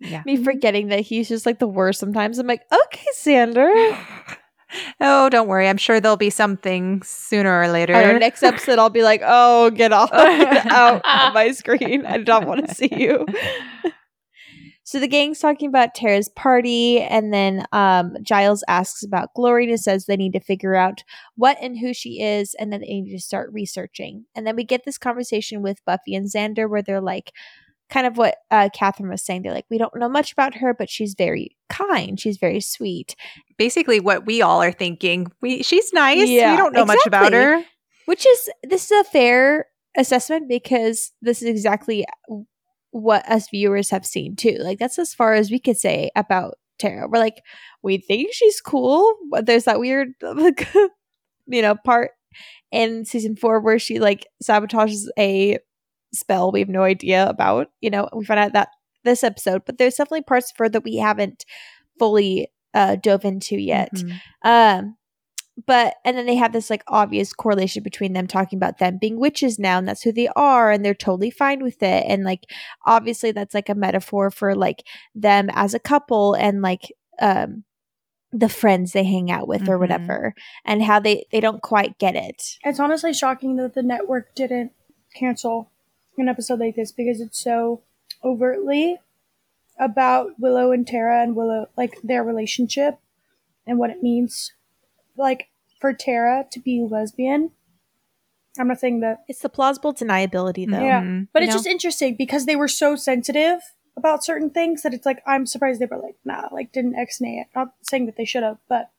Yeah. me forgetting that he's just like the worst sometimes. I'm like, okay, Xander. oh, don't worry. I'm sure there'll be something sooner or later. I know, next episode I'll be like, oh, get off out of my screen. I don't want to see you. So the gang's talking about Tara's party, and then um, Giles asks about Glory and says they need to figure out what and who she is, and then they need to start researching. And then we get this conversation with Buffy and Xander where they're like, kind of what uh, Catherine was saying. They're like, we don't know much about her, but she's very kind. She's very sweet. Basically, what we all are thinking. We she's nice. Yeah, we don't know much about her. Which is this is a fair assessment because this is exactly what us viewers have seen too. Like that's as far as we could say about Tara. We're like, we think she's cool, but there's that weird, like, you know, part in season four where she like sabotages a spell we have no idea about. You know, we find out that this episode, but there's definitely parts of her that we haven't fully uh, dove into yet. Mhm. Um, but and then they have this like obvious correlation between them talking about them being witches now, and that's who they are, and they're totally fine with it. And like obviously that's like a metaphor for like them as a couple and like um the friends they hang out with or Mhm. whatever, and how they they don't quite get it. It's honestly shocking that the network didn't cancel an episode like this because it's so overtly about Willow and Tara and Willow like their relationship and what it means like for Tara to be lesbian. I'm not saying that It's the plausible deniability though. Yeah. Mhm. but You it's know? just interesting because they were so sensitive about certain things that it's like I'm surprised they were like, nah, like didn't X-nay it. Not saying that they should have, but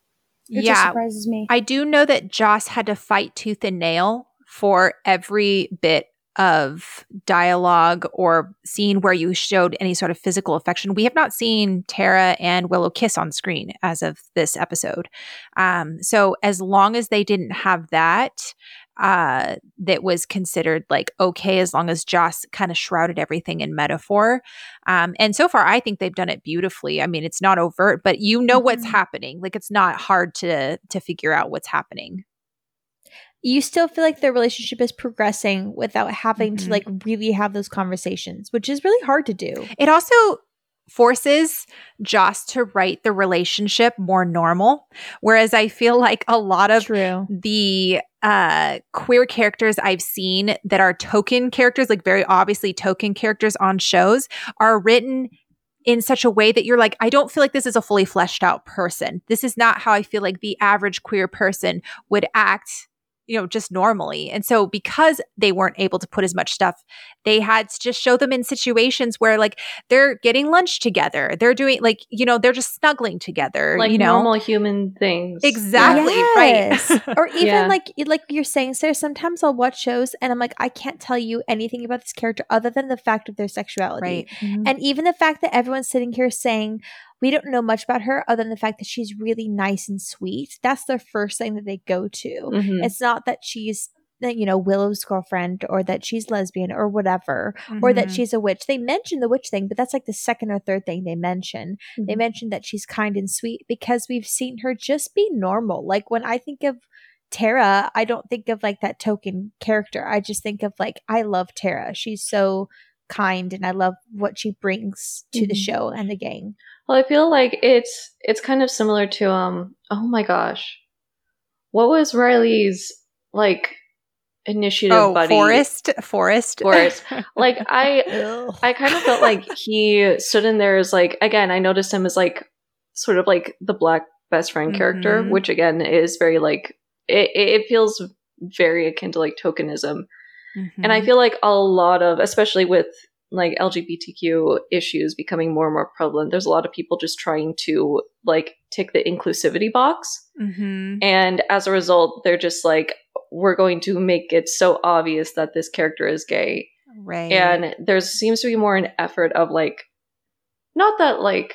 it just Yeah. surprises me. I do know that Joss had to fight tooth and nail for every bit of dialogue or scene where you showed any sort of physical affection. We have not seen Tara and Willow kiss on screen as of this episode. Um, so as long as they didn't have that, uh, that was considered like okay as long as Joss kind of shrouded everything in metaphor. Um, and so far, I think they've done it beautifully. I mean, it's not overt, but you know what's Mhm. happening. Like it's not hard to to figure out what's happening. You still feel like their relationship is progressing without having Mhm. to like really have those conversations, which is really hard to do. It also forces Joss to write the relationship more normal, whereas I feel like a lot of True. the uh queer characters I've seen that are token characters, like very obviously token characters on shows, are written in such a way that you're like, I don't feel like this is a fully fleshed out person. This is not how I feel like the average queer person would act you know, just normally. And so because they weren't able to put as much stuff, they had to just show them in situations where like they're getting lunch together. They're doing like, you know, they're just snuggling together. Like you know? normal human things. Exactly. Yes. Right. or even Yeah. like like you're saying, Sarah, sometimes I'll watch shows and I'm like, I can't tell you anything about this character other than the fact of their sexuality. right. Mm-hmm. And even the fact that everyone's sitting here saying we don't know much about her other than the fact that she's really nice and sweet. That's the first thing that they go to. Mhm. It's not that she's you know Willow's girlfriend or that she's lesbian or whatever or that Mhm. she's a witch. They mention the witch thing, but that's like the second or third thing they mention. They Mhm. mention that she's kind and sweet because we've seen her just be normal. Like when I think of Tara, I don't think of like that token character. I just think of like I love Tara. She's so kind and I love what she brings to the Mhm. show and the gang. Well, I feel like it's it's kind of similar to um oh my gosh. What was Riley's like initiative Oh, buddy? Forest. Forest. Forest. Like I I kind of felt like he stood in there as like again, I noticed him as like sort of like the black best friend character, Mhm. which again is very like it, it feels very akin to like tokenism. And I Mhm. feel like a lot of, especially with like LGBTQ issues becoming more and more prevalent, there's a lot of people just trying to like tick the inclusivity box. Mhm. And as a result, they're just like, we're going to make it so obvious that this character is gay. right. And there seems to be more an effort of like, not that like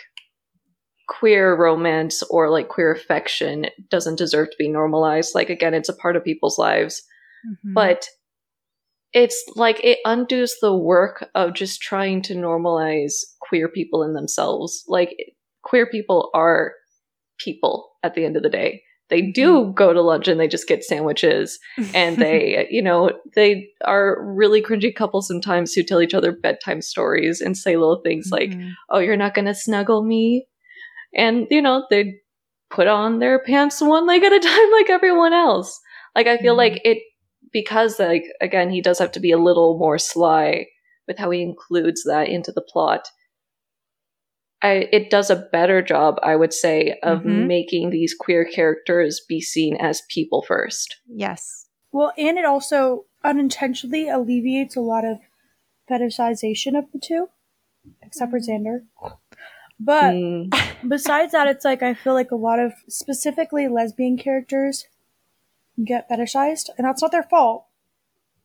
queer romance or like queer affection doesn't deserve to be normalized. Like, again, it's a part of people's lives Mhm. but it's like it undoes the work of just trying to normalize queer people in themselves. Like queer people are people at the end of the day. They do go to lunch and they just get sandwiches and they, you know, they are really cringy couples sometimes who tell each other bedtime stories and say little things like, Mhm. "Oh, you're not going to snuggle me." And, you know, they put on their pants one leg at a time like everyone else. Like I feel Mhm. like it because like again he does have to be a little more sly with how he includes that into the plot. I, it does a better job, I would say, of Mhm. making these queer characters be seen as people first. yes. Well, and it also unintentionally alleviates a lot of fetishization of the two, except for Xander. But Mm, besides that, it's like I feel like a lot of specifically lesbian characters get fetishized, and that's not their fault.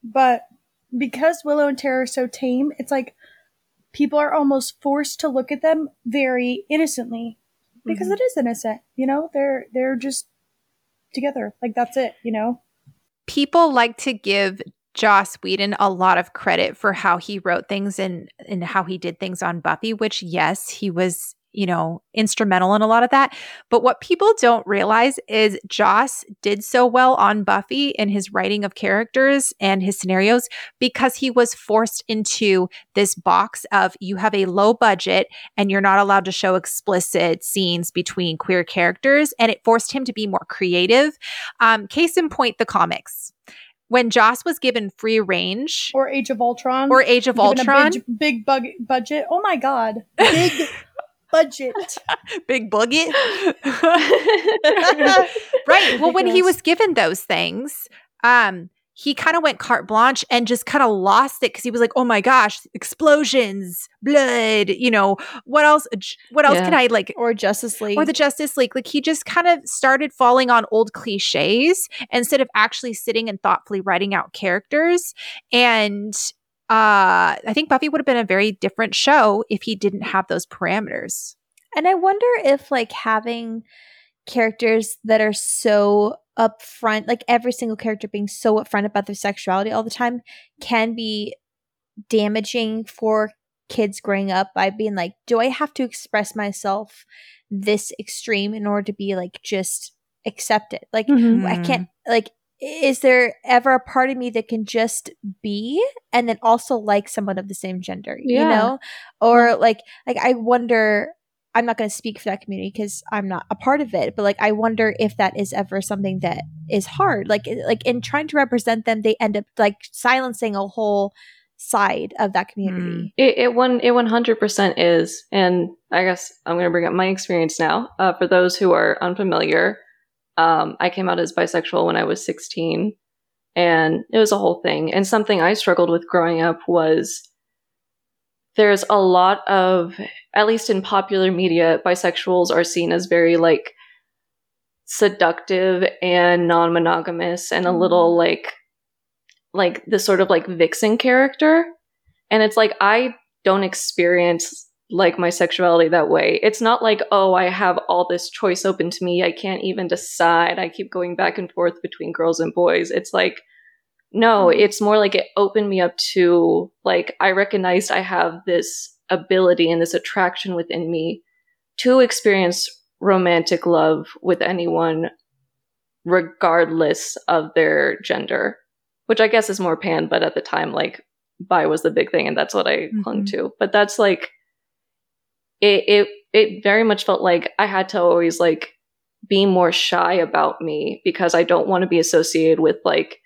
But because Willow and Tara are so tame, it's like people are almost forced to look at them very innocently because Mhm. it is innocent. You know, they're they're just together, like that's it. You know. people like to give Joss Whedon a lot of credit for how he wrote things and and how he did things on Buffy, which yes, he was, you know, instrumental in a lot of that. But what people don't realize is Joss did so well on Buffy in his writing of characters and his scenarios because he was forced into this box of you have a low budget and you're not allowed to show explicit scenes between queer characters and it forced him to be more creative um, case in point, the comics. When Joss was given free range Or Age of Ultron. or Age of Ultron, big, big bug budget. Oh my god, big budget. big boogie. right. Well, when he was given those things, um, he kind of went carte blanche and just kind of lost it because he was like, "Oh my gosh, explosions, blood! You know what else? What else Yeah. can I like?" Or Justice League. or the Justice League. Like he just kind of started falling on old cliches instead of actually sitting and thoughtfully writing out characters. And uh I think Buffy would have been a very different show if he didn't have those parameters. And I wonder if like having characters that are so upfront, like every single character being so upfront about their sexuality all the time, can be damaging for kids growing up by being like, do I have to express myself this extreme in order to be like just accepted? Like, Mm-hmm. I can't like is there ever a part of me that can just be and then also like someone of the same gender you know or like like i wonder i'm not going to speak for that community because i'm not a part of it but like i wonder if that is ever something that is hard like like in trying to represent them they end up like silencing a whole side of that community. It, it one it one hundred percent is, and I guess I'm going to bring up my experience now. Uh, for those who are unfamiliar, um, I came out as bisexual when I was 16, and it was a whole thing. And something I struggled with growing up was there's a lot of, at least in popular media, bisexuals are seen as very like seductive and non-monogamous and a little like like the sort of like vixen character and it's like i don't experience like my sexuality that way. It's not like oh i have all this choice open to me. I can't even decide. I keep going back and forth between girls and boys. It's like no it's more like it opened me up to like i recognized i have this ability and this attraction within me to experience romantic love with anyone regardless of their gender which i guess is more pan but at the time like bi was the big thing and that's what i clung Mhm. to. But that's like it it it very much felt like i had to always like be more shy about me because i don't want to be associated with like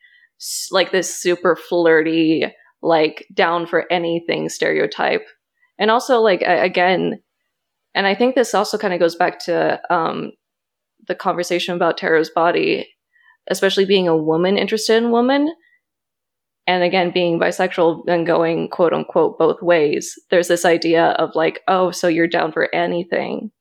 like this super flirty like down for anything stereotype. And also like again and i think this also kind of goes back to um the conversation about tara's body especially being a woman interested in woman and again being bisexual and going quote unquote both ways there's this idea of like oh so you're down for anything.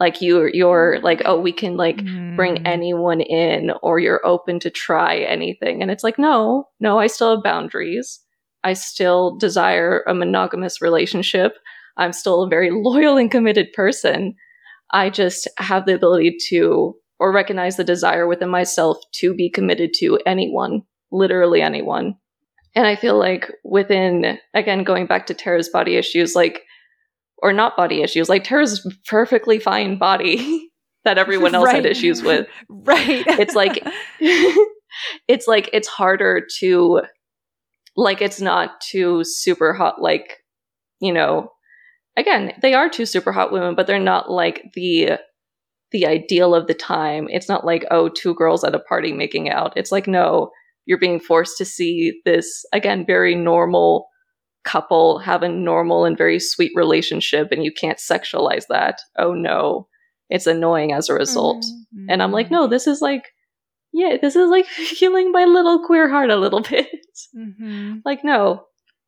Like you you're like oh we can like bring Mm. anyone in or you're open to try anything. And it's like no no i still have boundaries. I still desire a monogamous relationship. I'm still a very loyal and committed person. I just have the ability to or recognize the desire within myself to be committed to anyone literally anyone and i feel like within again going back to tara's body issues like or not body issues like tara's perfectly fine body that everyone else had issues with. Right. It's like- it's like it's harder to like it's not too super hot like you know again they are two super hot women but they're not like the the ideal of the time. It's not like oh two girls at a party making out. It's like no you're being forced to see this again very normal couple have a normal and very sweet relationship and you can't sexualize that oh no it's annoying as a result and I'm like, no, this is like, yeah, this is like healing my little queer heart a little bit. Mhm. like, no,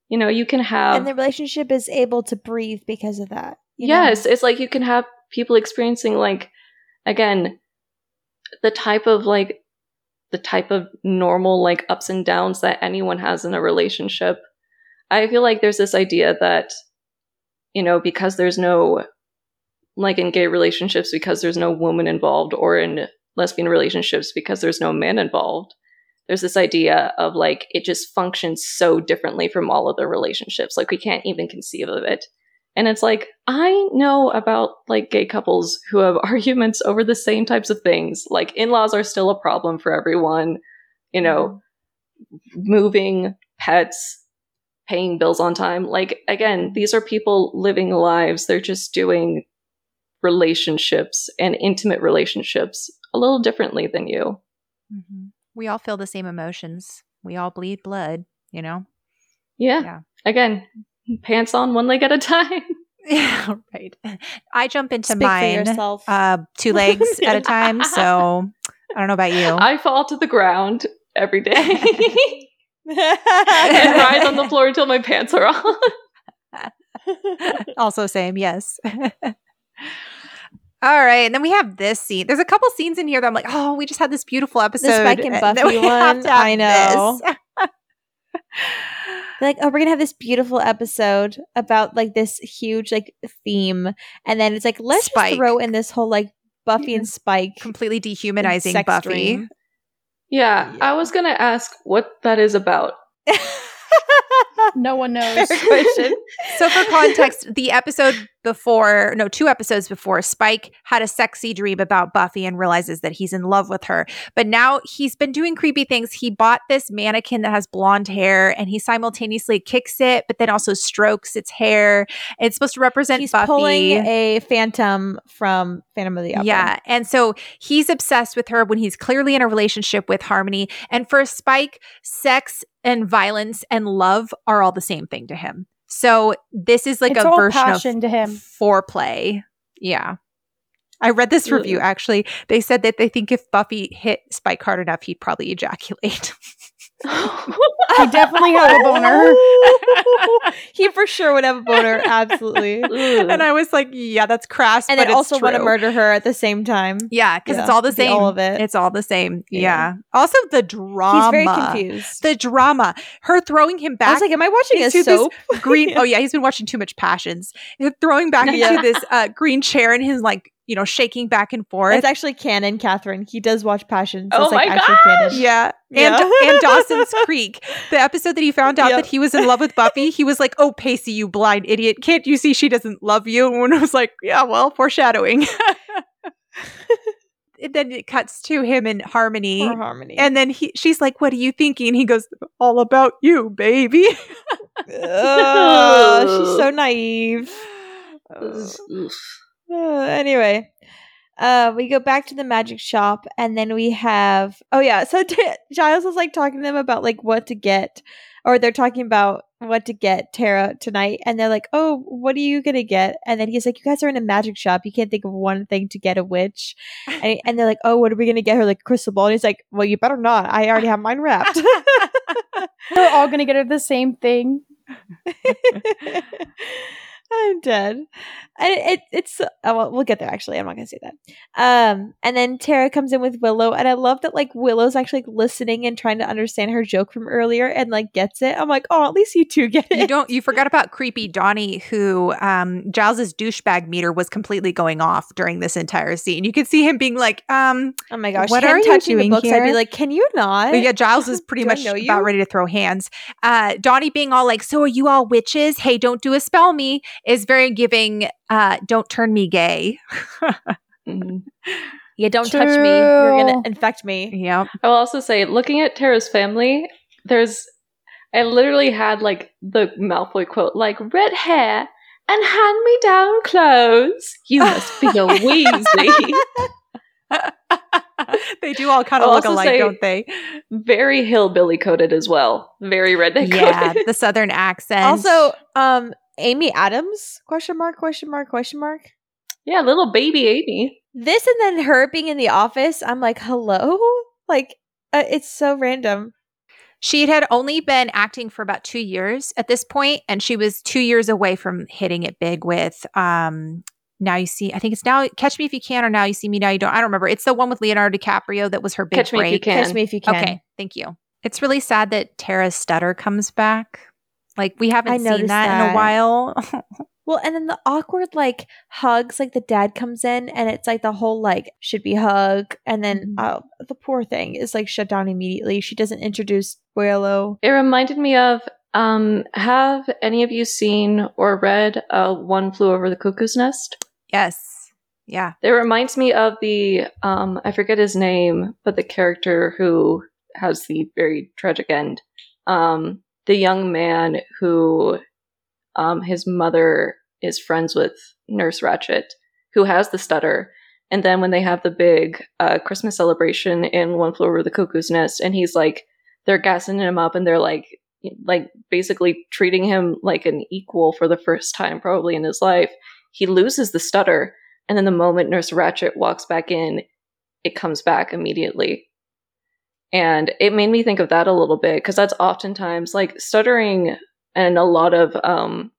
you know, you can have, and the relationship is able to breathe because of that. you know? yes, it's like you can have people experiencing, like, again, the type of like, the type of normal, like, ups and downs that anyone has in a relationship. I feel like there's this idea that, you know, because there's no, like in gay relationships, because there's no woman involved, or in lesbian relationships, because there's no man involved, there's this idea of like it just functions so differently from all other relationships. Like we can't even conceive of it. And it's like, I know about like gay couples who have arguments over the same types of things. Like in laws are still a problem for everyone, you know, moving, pets, paying bills on time. Like, again, these are people living lives. They're just doing relationships and intimate relationships a little differently than you. Mhm. We all feel the same emotions. We all bleed blood, you know? Yeah. Yeah. Again, pants on one leg at a time. Yeah, right. I jump into Speak mine uh, two legs at a time. So I don't know about you. I fall to the ground every day and rise on the floor until my pants are on. also same, yes. All right, and then we have this scene. There's a couple scenes in here that I'm like, oh, we just had this beautiful episode. Spike and Buffy have one? to have I know. This. like oh we're gonna have this beautiful episode about like this huge like theme and then it's like let's Spike. just throw in this whole like buffy and spike Completely dehumanizing Buffy. dream. Yeah, I was gonna ask what that is about. No one knows. So, for context, the episode before, no, two episodes before, Spike had a sexy dream about Buffy and realizes that he's in love with her. But now he's been doing creepy things. He bought this mannequin that has blonde hair and he simultaneously kicks it, but then also strokes its hair. It's supposed to represent He's Buffy. pulling a phantom from Phantom of the Opera. Yeah. And so he's obsessed with her when he's clearly in a relationship with Harmony. And for Spike, sex and violence and love are all the same thing to him. So this is like it's a version passion of to him. foreplay. Yeah. I read this review actually. They said that they think if Buffy hit Spike hard enough, he'd probably ejaculate. I definitely have a boner. he for sure would have a boner. Absolutely. and I was like, yeah, that's crass. And but it's also want to murder her at the same time. Yeah, because it's all the same. all of it. It's all the same. Yeah. Yeah. Also, the drama. He's very confused. The drama. Her throwing him back I was like, am I watching a soap? green. Oh yeah, he's been watching too much Passions. Throwing back into this uh, green chair and his like you know shaking back and forth. It's actually canon, Catherine. He does watch Passion. So Oh it's like my actually gosh! canon. yeah. Yeah. And, and Dawson's Creek, the episode that he found out Yep. that he was in love with Buffy, he was like, "Oh, Pacey, you blind idiot! Can't you see she doesn't love you?" And I was like, "Yeah, well, foreshadowing." and then it cuts to him in Harmony, Poor Harmony. and then he, she's like, "What are you thinking?" And he goes, "All about you, baby." Ugh, she's so naive. Oof. Uh, anyway, uh, we go back to the magic shop, and then we have oh yeah, so T- Giles is like talking to them about like what to get, or they're talking about what to get Tara tonight, and they're like, oh, what are you gonna get? And then he's like, you guys are in a magic shop, you can't think of one thing to get a witch, and, and they're like, oh, what are we gonna get her? Like a crystal ball, and he's like, well, you better not, I already have mine wrapped. They're all gonna get her the same thing. I'm dead. And it, it it's oh, well, we'll get there actually. I'm not gonna say that. Um and then Tara comes in with Willow and I love that like Willow's actually like, listening and trying to understand her joke from earlier and like gets it. I'm like, oh at least you two get it. you don't you forgot about creepy Donnie who um Giles's douchebag meter was completely going off during this entire scene. You could see him being like, um oh my gosh. What are you touching doing the books, I'd be like, can you not? but yeah, Giles is pretty much about ready to throw hands. Uh Donnie being all like, So are you all witches? Hey, don't do a spell me is very giving uh don't turn me gay. Mhm. yeah, don't touch me. You're gonna infect me. Yeah. I will also say, looking at Tara's family, there's, I literally had like the Malfoy quote, like red hair and hand-me-down clothes. You must be a Weasley. they do all kind of I'll look alike, say- don't they? Very hillbilly coded as well. Very redneck Yeah, the southern accent. Also, um, Amy Adams? Question mark? Question mark? Question mark? yeah, little baby Amy. This and then her being in the office. I'm like, hello. Like, uh, it's so random. She had only been acting for about two years at this point, and she was two years away from hitting it big with um now you see I think it's now Catch Me If You Can or Now You See Me Now You Don't. I don't remember. It's the one with Leonardo DiCaprio that was her big Catch Me If break. You Can. Catch me if you can. Okay, thank you. It's really sad that Tara's stutter comes back. Like we haven't I seen noticed that, in a while. Well, and then the awkward like hugs, like the dad comes in and it's like the whole like should be hug, and then Mhm. uh, the poor thing is like shut down immediately. She doesn't introduce Willow. It reminded me of um have any of you seen or read uh One Flew Over the Cuckoo's Nest? yes. Yeah. It reminds me of the um I forget his name, but the character who has the very tragic end. Um the young man who um his mother is friends with Nurse Ratched, who has the stutter. And then when they have the big uh Christmas celebration in One Flew Over the Cuckoo's Nest and he's like they're gassing him up and they're like like basically treating him like an equal for the first time probably in his life. He loses the stutter and then the moment Nurse Ratched walks back in, it comes back immediately. And it made me think of that a little bit because that's oftentimes like stuttering and a lot of um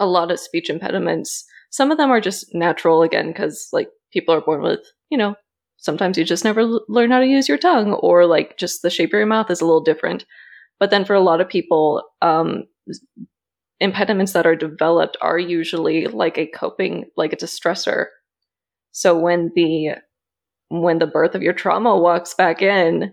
a lot of speech impediments. Some of them are just natural again because like people are born with, you know, sometimes you just never l- learn how to use your tongue or like just the shape of your mouth is a little different. But then for a lot of people, um impediments that are developed are usually like a coping like it's a stressor so when the when the birth of your trauma walks back in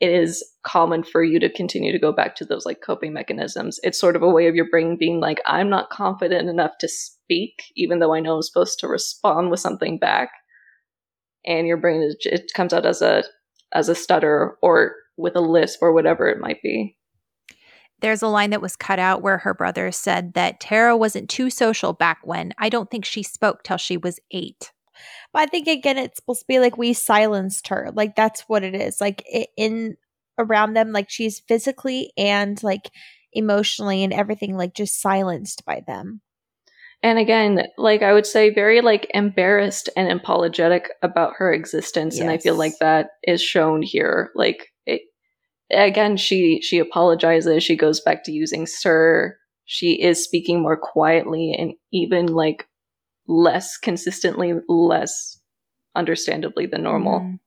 it is common for you to continue to go back to those like coping mechanisms. It's sort of a way of your brain being like, I'm not confident enough to speak, even though I know I'm supposed to respond with something back. And your brain is it comes out as a as a stutter or with a lisp or whatever it might be. There's a line that was cut out where her brother said that Tara wasn't too social back when. I don't think she spoke till she was eight. But I think again, it's supposed to be like we silenced her. Like that's what it is. Like in around them, like she's physically and like emotionally and everything, like just silenced by them. And again, like I would say, very like embarrassed and apologetic about her existence, yes. and I feel like that is shown here. Like it, again, she she apologizes. She goes back to using "sir." She is speaking more quietly and even like less consistently, less understandably than normal. Mm.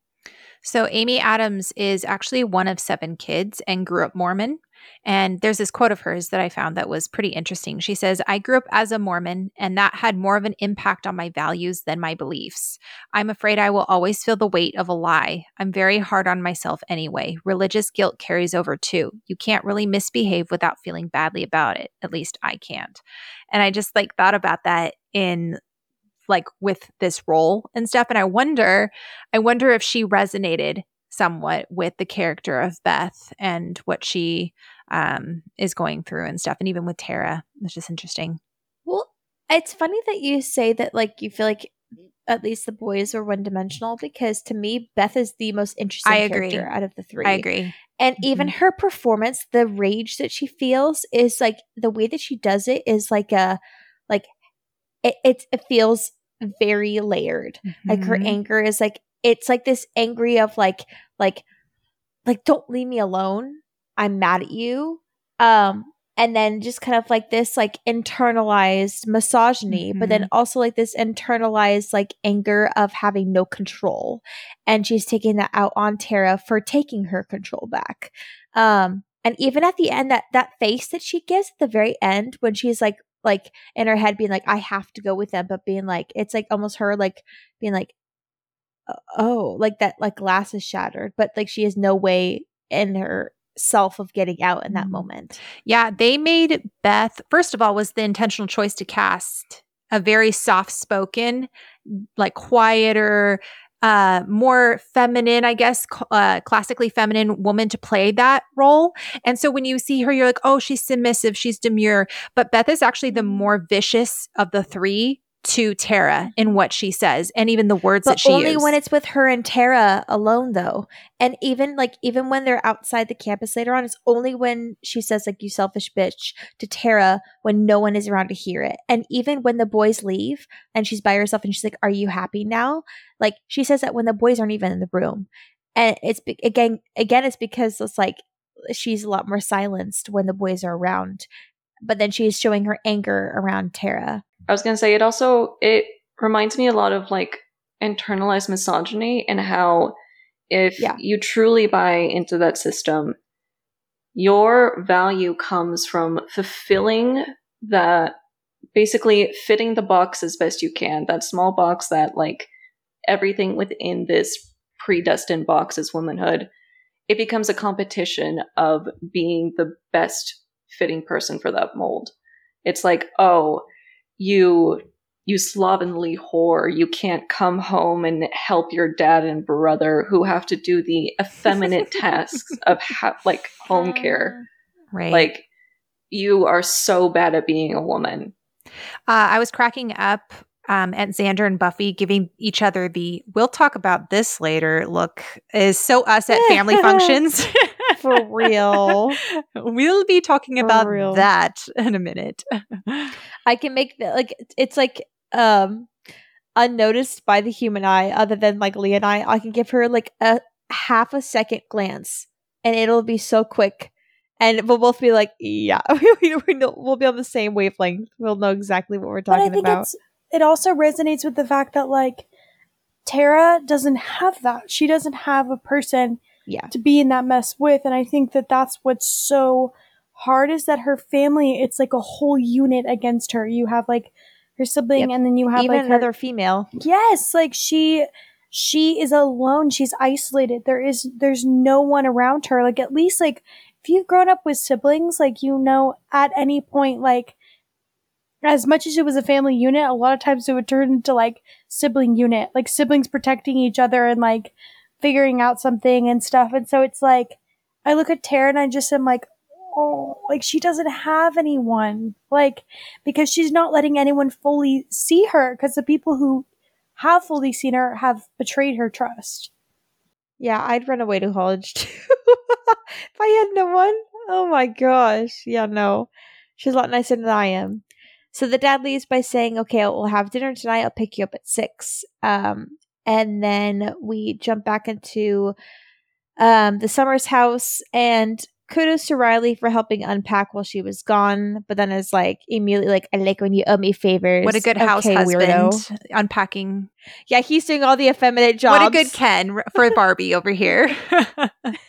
So, Amy Adams is actually one of seven kids and grew up Mormon. And there's this quote of hers that I found that was pretty interesting. She says, I grew up as a Mormon, and that had more of an impact on my values than my beliefs. I'm afraid I will always feel the weight of a lie. I'm very hard on myself anyway. Religious guilt carries over too. You can't really misbehave without feeling badly about it. At least I can't. And I just like thought about that in like with this role and stuff and i wonder i wonder if she resonated somewhat with the character of beth and what she um, is going through and stuff and even with tara it's just interesting well it's funny that you say that like you feel like at least the boys are one dimensional because to me Beth is the most interesting I character agree. out of the three. I agree. And mm-hmm. even her performance, the rage that she feels is like the way that she does it is like a like it it, it feels very layered. Mm-hmm. Like her mm-hmm. anger is like it's like this angry of like like like don't leave me alone. I'm mad at you. Um and then just kind of like this like internalized misogyny mm-hmm. but then mm-hmm. also like this internalized like anger of having no control and she's taking that out on tara for taking her control back um and even at the end that that face that she gives at the very end when she's like like in her head being like i have to go with them but being like it's like almost her like being like oh like that like glass is shattered but like she has no way in her self of getting out in that mm-hmm. moment yeah they made beth first of all was the intentional choice to cast a very soft spoken like quieter uh, more feminine, I guess, uh, classically feminine woman to play that role. And so when you see her, you're like, oh, she's submissive, she's demure. But Beth is actually the mm-hmm. more vicious of the three to Tara in what she says and even the words but that she only used. when it's with her and Tara alone though. And even like even when they're outside the campus later on, it's only when she says like you selfish bitch to Tara when no one is around to hear it. And even when the boys leave and she's by herself and she's like, "Are you happy now?" Like she says that when the boys aren't even in the room. And it's be- again again it's because it's like she's a lot more silenced when the boys are around. But then she's showing her anger around Tara I was gonna say it also it reminds me a lot of like internalized misogyny and how if yeah. you truly buy into that system, your value comes from fulfilling that basically fitting the box as best you can. That small box that like everything within this predestined box is womanhood. It becomes a competition of being the best fitting person for that mold. It's like, oh, you you slovenly whore, you can't come home and help your dad and brother who have to do the effeminate tasks of ha- like home care. Right. Like you are so bad at being a woman. Uh, I was cracking up um, at Xander and Buffy giving each other the "we'll talk about this later" look is so us at family functions. For real. we'll be talking For about real. that in a minute. I can make the, like it's like um unnoticed by the human eye other than like Leah and I. I can give her like a half a second glance and it'll be so quick and we'll both be like, yeah, we, we know, we'll be on the same wavelength. We'll know exactly what we're talking about. it also resonates with the fact that like Tara doesn't have that. She doesn't have a person yeah. to be in that mess with. And I think that that's what's so hard is that her family, it's like a whole unit against her. You have like her sibling yep. and then you have even like another her, female. Yes. Like she, she is alone. She's isolated. There is there's no one around her. Like at least like if you've grown up with siblings, like you know at any point like as much as it was a family unit, a lot of times it would turn into like sibling unit, like siblings protecting each other and like figuring out something and stuff. And so it's like I look at Tara and I just am like, oh, like she doesn't have anyone. Like, because she's not letting anyone fully see her because the people who have fully seen her have betrayed her trust. Yeah, I'd run away to college too. if I had no one. Oh my gosh. Yeah, no. She's a lot nicer than I am. So the dad leaves by saying, okay, we'll have dinner tonight. I'll pick you up at six. Um, and then we jump back into um, the Summers house, and kudos to Riley for helping unpack while she was gone. But then it's like immediately like, I like when you owe me favors. What a good house Okay, husband. weirdo. Unpacking. Yeah, he's doing all the effeminate jobs. What a good Ken for Barbie over here.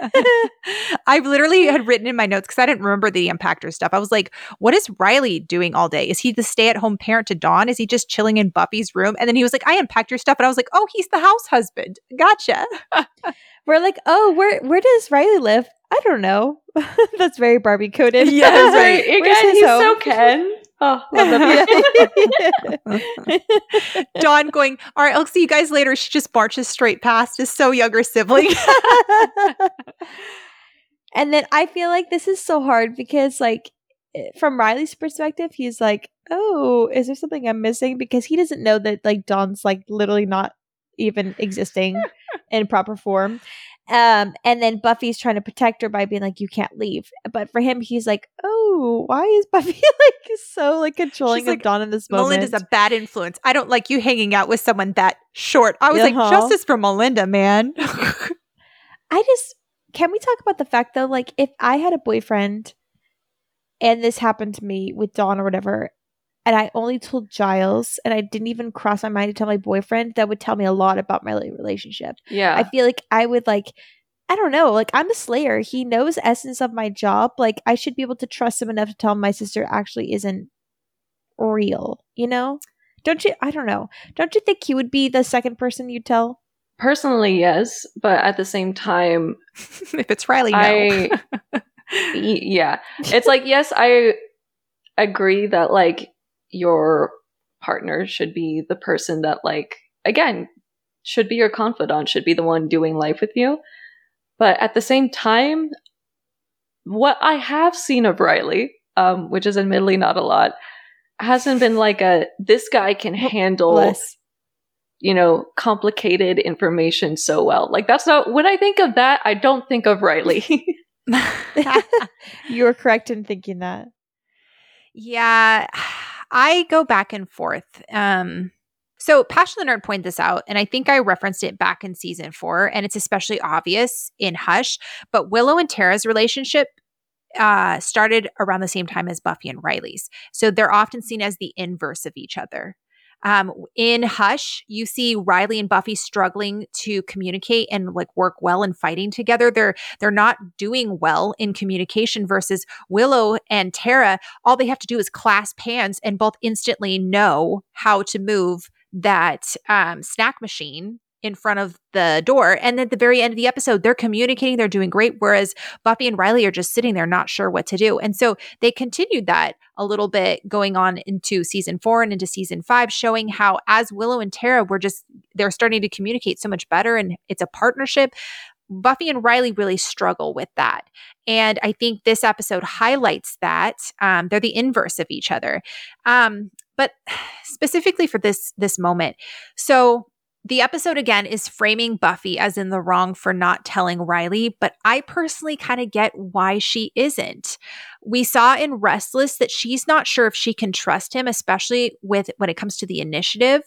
I've literally had written in my notes because I didn't remember the impactor stuff. I was like, what is Riley doing all day? Is he the stay at home parent to Dawn? Is he just chilling in Buffy's room? And then he was like, I unpacked your stuff. And I was like, oh, he's the house husband. Gotcha. We're like, oh, where where does Riley live? I don't know. That's very Barbie coded. Yes, right. Where's Again, his he's home? so Ken. Oh, love that. Dawn going, all right, I'll see you guys later. She just marches straight past his so younger sibling. And then I feel like this is so hard because, like, eh, from Riley's perspective, he's like, "Oh, is there something I'm missing?" Because he doesn't know that like Dawn's like literally not even existing in proper form. Um, and then Buffy's trying to protect her by being like, "You can't leave." But for him, he's like, "Oh, why is Buffy like so like controlling She's like, Dawn in this moment?" Melinda's a bad influence. I don't like you hanging out with someone that short. I was Uh-huh. like, justice for Melinda, man. I just can we talk about the fact though, like if I had a boyfriend and this happened to me with Dawn or whatever, and I only told Giles and I didn't even cross my mind to tell my boyfriend, that would tell me a lot about my relationship. Yeah. I feel like I would like I don't know, like I'm a slayer. He knows essence of my job. Like I should be able to trust him enough to tell him my sister actually isn't real, you know? Don't you I don't know. Don't you think he would be the second person you tell? Personally, yes. But at the same time, if it's Riley, no. I y- yeah it's like yes i agree that like your partner should be the person that like again should be your confidant should be the one doing life with you but at the same time what i have seen of riley um which is admittedly not a lot hasn't been like a this guy can handle Bless. You know complicated information so well like that's not when i think of that i don't think of riley you were correct in thinking that. yeah, I go back and forth. Um, so Passion the Nerd pointed this out, and I think I referenced it back in season four, and it's especially obvious in Hush. But Willow and Tara's relationship uh, started around the same time as Buffy and Riley's. So they're often seen as the inverse of each other. Um, in Hush, you see Riley and Buffy struggling to communicate and like work well and fighting together. They're they're not doing well in communication versus Willow and Tara. All they have to do is clasp hands and both instantly know how to move that um, snack machine in front of the door. And at the very end of the episode, they're communicating, they're doing great. Whereas Buffy and Riley are just sitting there, not sure what to do. And so they continued that a little bit going on into season four and into season five, showing how as Willow and Tara were just, they're starting to communicate so much better and it's a partnership. Buffy and Riley really struggle with that. And I think this episode highlights that. Um, they're the inverse of each other. Um, but specifically for this this moment. So the episode again is framing Buffy as in the wrong for not telling Riley, but I personally kind of get why she isn't. We saw in Restless that she's not sure if she can trust him, especially with when it comes to the initiative.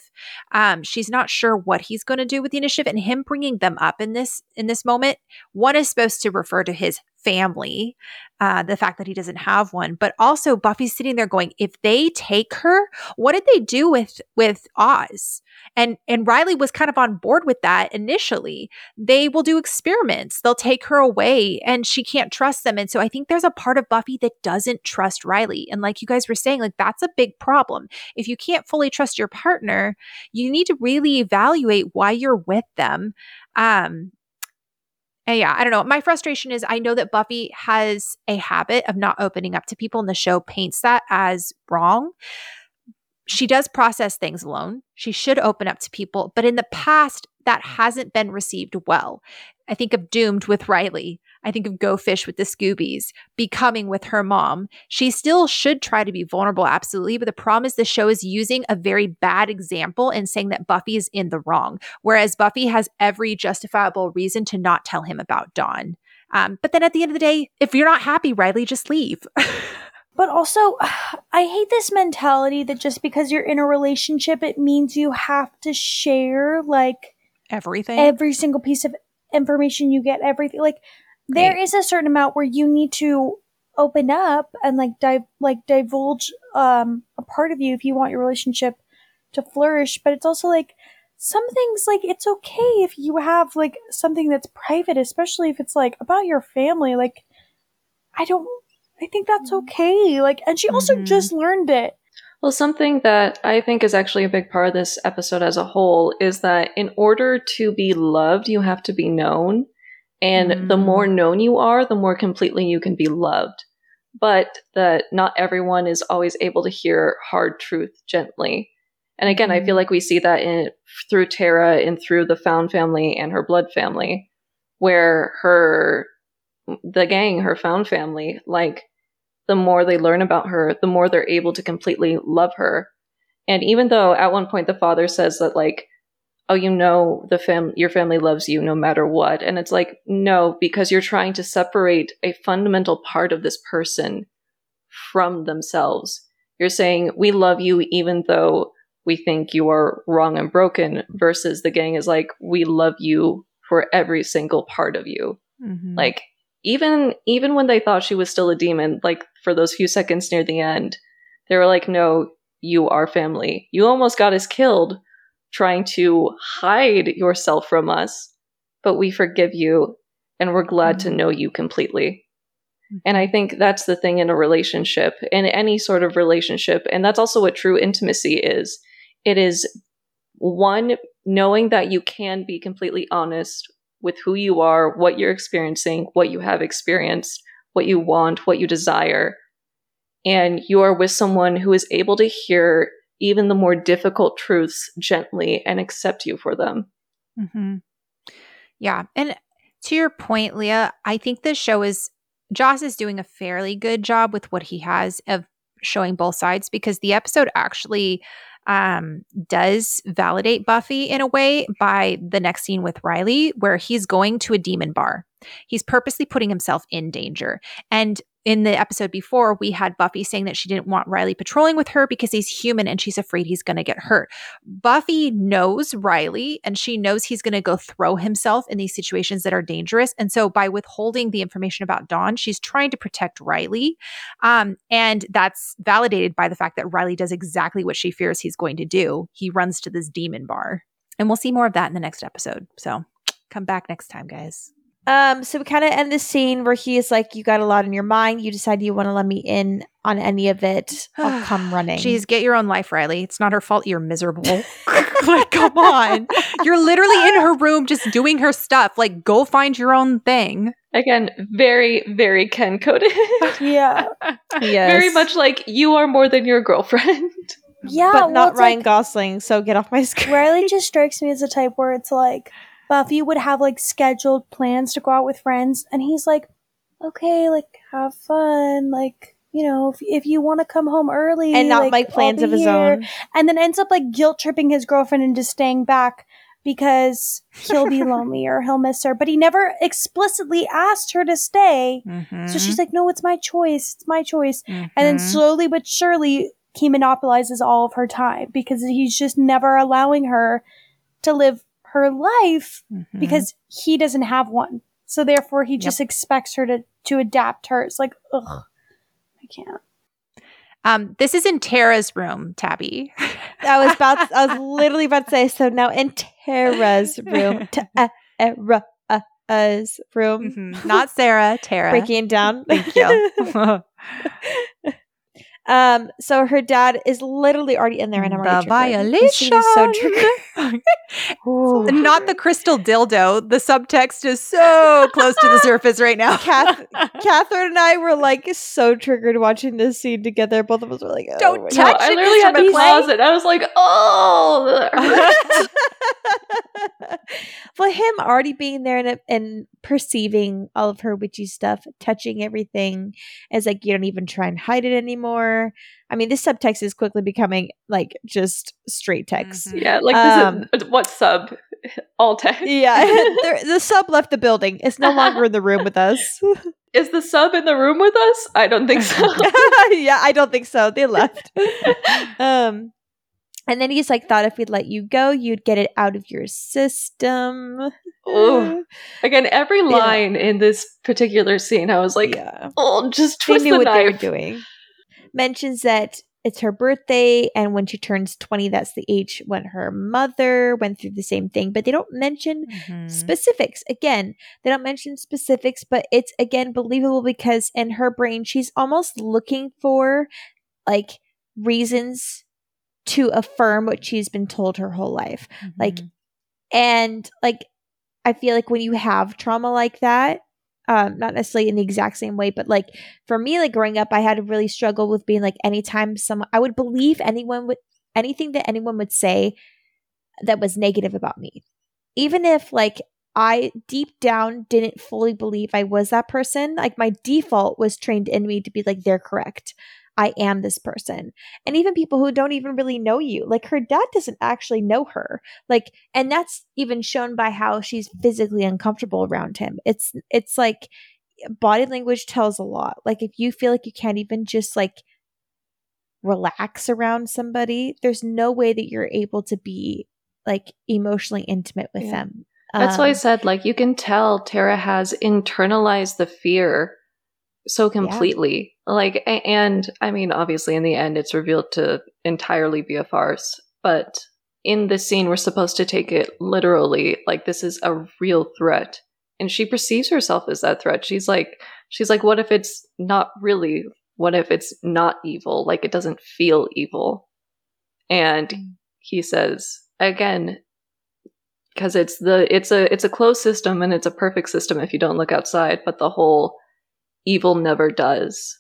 Um, she's not sure what he's going to do with the initiative, and him bringing them up in this in this moment. One is supposed to refer to his family, uh, the fact that he doesn't have one, but also Buffy's sitting there going, if they take her, what did they do with with Oz? And and Riley was kind of on board with that initially. They will do experiments. They'll take her away and she can't trust them. And so I think there's a part of Buffy that doesn't trust Riley. And like you guys were saying, like that's a big problem. If you can't fully trust your partner, you need to really evaluate why you're with them. Um, and yeah, I don't know. My frustration is I know that Buffy has a habit of not opening up to people, and the show paints that as wrong. She does process things alone. She should open up to people, but in the past, that hasn't been received well. I think of Doomed with Riley. I think of Go Fish with the Scoobies, Becoming with her mom. She still should try to be vulnerable, absolutely. But the problem is the show is using a very bad example and saying that Buffy is in the wrong, whereas Buffy has every justifiable reason to not tell him about Dawn. Um, but then at the end of the day, if you're not happy, Riley, just leave. But also, I hate this mentality that just because you're in a relationship, it means you have to share like Everything. every single piece of information you get, everything. Like, there is a certain amount where you need to open up and like dive, like divulge um a part of you if you want your relationship to flourish. But it's also like some things like it's okay if you have like something that's private, especially if it's like about your family. Like, I don't. I think that's okay. Like, and she also Mhm. just learned it. Well, something that I think is actually a big part of this episode as a whole is that in order to be loved, you have to be known. And the Mm. more known you are, the more completely you can be loved. But that not everyone is always able to hear hard truth gently. And again, I feel like we see that in through Tara and through the Found family and her blood family, where her the gang, her Found family, like the more they learn about her, the more they're able to completely love her. And even though at one point the father says that like, oh, you know, the fam your family loves you no matter what, and it's like, no, because you're trying to separate a fundamental part of this person from themselves. You're saying we love you even though we think you are wrong and broken, versus the gang is like, we love you for every single part of you Mhm. like even even when they thought she was still a demon like for those few seconds near the end they were like no you are family. You almost got us killed trying to hide yourself from us but we forgive you and we're glad to mm-hmm. know you completely. Mm-hmm. And i think that's the thing in a relationship in any sort of relationship and that's also what true intimacy is. It is one knowing that you can be completely honest with who you are, what you're experiencing, what you have experienced, what you want, what you desire. And you are with someone who is able to hear even the more difficult truths gently and accept you for them. hmm Yeah. And to your point, Leah, I think this show is, Joss is doing a fairly good job with what he has of showing both sides because the episode actually um, does validate Buffy in a way by the next scene with Riley, where he's going to a demon bar. He's purposely putting himself in danger. And in the episode before, we had Buffy saying that she didn't want Riley patrolling with her because he's human and she's afraid he's going to get hurt. Buffy knows Riley and she knows he's going to go throw himself in these situations that are dangerous. And so by withholding the information about Dawn, she's trying to protect Riley. Um, and that's validated by the fact that Riley does exactly what she fears he's going to do. He runs to this demon bar. And we'll see more of that in the next episode. So come back next time, guys. Um, so we kind of end the scene where he is like, "You got a lot in your mind. You decide you want to let me in on any of it. I'll come running." Jeez, get your own life, Riley. It's not her fault you're miserable. like, come on. You're literally in her room just doing her stuff. Like, go find your own thing. Again, very, very Ken coded. Yeah. yes. very much like you are more than your girlfriend. Yeah. but well, not it's Ryan like- Gosling. So get off my screen. Riley just strikes me as a type where it's like Buffy would have like scheduled plans to go out with friends, and he's like, "Okay, like have fun, like you know, if, if you want to come home early and not like, I'll plans of his here." own. and then ends up like guilt tripping his girlfriend into staying back because he'll be lonely or he'll miss her, but he never explicitly asked her to stay. Mm-hmm. So she's like, "No, it's my choice. It's my choice." And then Mhm. slowly but surely, he monopolizes all of her time because he's just never allowing her to live her life Mhm. because he doesn't have one. So therefore, he just expects her to to adapt her. It's Like, ugh, I can't. um, this is in Tara's room, Tabby. I was about. I was literally about to say. So now in Tara's room, Tara's room, Mhm. Not Sarah, Tara. breaking down. Thank you. Um, so her dad is literally already in there, and I'm already the triggered. This so triggered. Not the crystal dildo. The subtext is so close to the surface right now. Kath- Catherine and I were like so triggered watching this scene together. Both of us were like, oh Don't my No, touch I it, literally had Mr. to pause it. I was like, oh, that hurts. For him already being there and, and perceiving all of her witchy stuff, touching everything, is like you don't even try and hide it anymore. I mean, this subtext is quickly becoming like just straight text. Mhm. yeah, like Um, this is what sub? All text. Yeah, the, sub left the building. It's no longer in the room with us. Is the sub in the room with us? I don't think so. yeah, I don't think so. They left. um, and then he's like, "Thought if we'd let you go, you'd get it out of your system." Ooh. Again, every Yeah. line in this particular scene, I was like, yeah. oh, just they twist knew the what they were knife. doing. Mentions that it's her birthday, and when she turns 20, that's the age when her mother went through the same thing, but they don't mention Mhm. specifics. Again, they don't mention specifics, but it's again believable because in her brain, she's almost looking for like reasons to affirm what she's been told her whole life. like, Mhm. And like, I feel like when you have trauma like that, um, not necessarily in the exact same way, but like for me, like growing up, I had to really struggle with being like anytime someone I would believe anyone would anything that anyone would say that was negative about me. Even if like I deep down didn't fully believe I was that person, like my default was trained in me to be like, they're correct. I am this person. And even people who don't even really know you, like her dad doesn't actually know her. Like, and that's even shown by how she's physically uncomfortable around him. It's, it's like body language tells a lot. Like, if you feel like you can't even just like relax around somebody, there's no way that you're able to be like emotionally intimate with Yeah. them. That's why I Um, said, like, you can tell Tara has internalized the fear so completely. Like, and I mean, obviously, in the end, it's revealed to entirely be a farce. But in this scene, we're supposed to take it literally. Like, this is a real threat, and she perceives herself as that threat. She's like, she's like, what if it's not really? What if it's not evil? Like, it doesn't feel evil. And Mm. he says again because it's the it's a it's a closed system and it's a perfect system if you don't look outside but the whole evil never does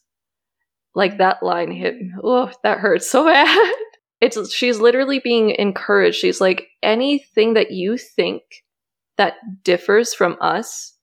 like that line hit oh that hurts so bad it's she's literally being encouraged she's like anything that you think that differs from us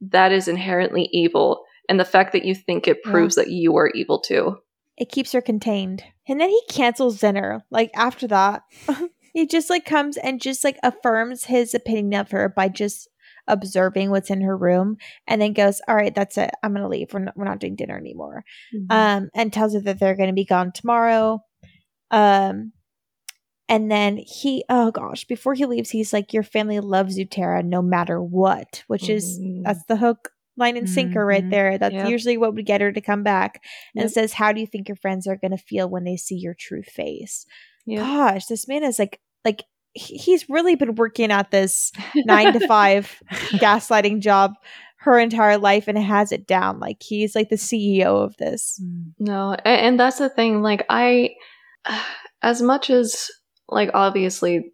that is inherently evil and the fact that you think it Yeah. proves that you are evil too it keeps her contained. And then he cancels dinner. Like after that, he just like comes and just like affirms his opinion of her by just observing what's in her room and then goes, All right, that's it. I'm going to leave. We're not, we're not doing dinner anymore. Um, and tells her that they're going to be gone tomorrow. Um, and then he, oh gosh, before he leaves, he's like, Your family loves you, Tara, no matter what, which is, Mhm. that's the hook, line, and sinker right Mhm. there. That's Yep. usually what would get her to come back and Yep. says, How do you think your friends are going to feel when they see your true face? Yeah. Gosh, this man is like, like, he's really been working at this nine to five gaslighting job her entire life and has it down. Like, he's like the CEO of this. Mm. No, and that's the thing. Like, I, as much as, like, obviously,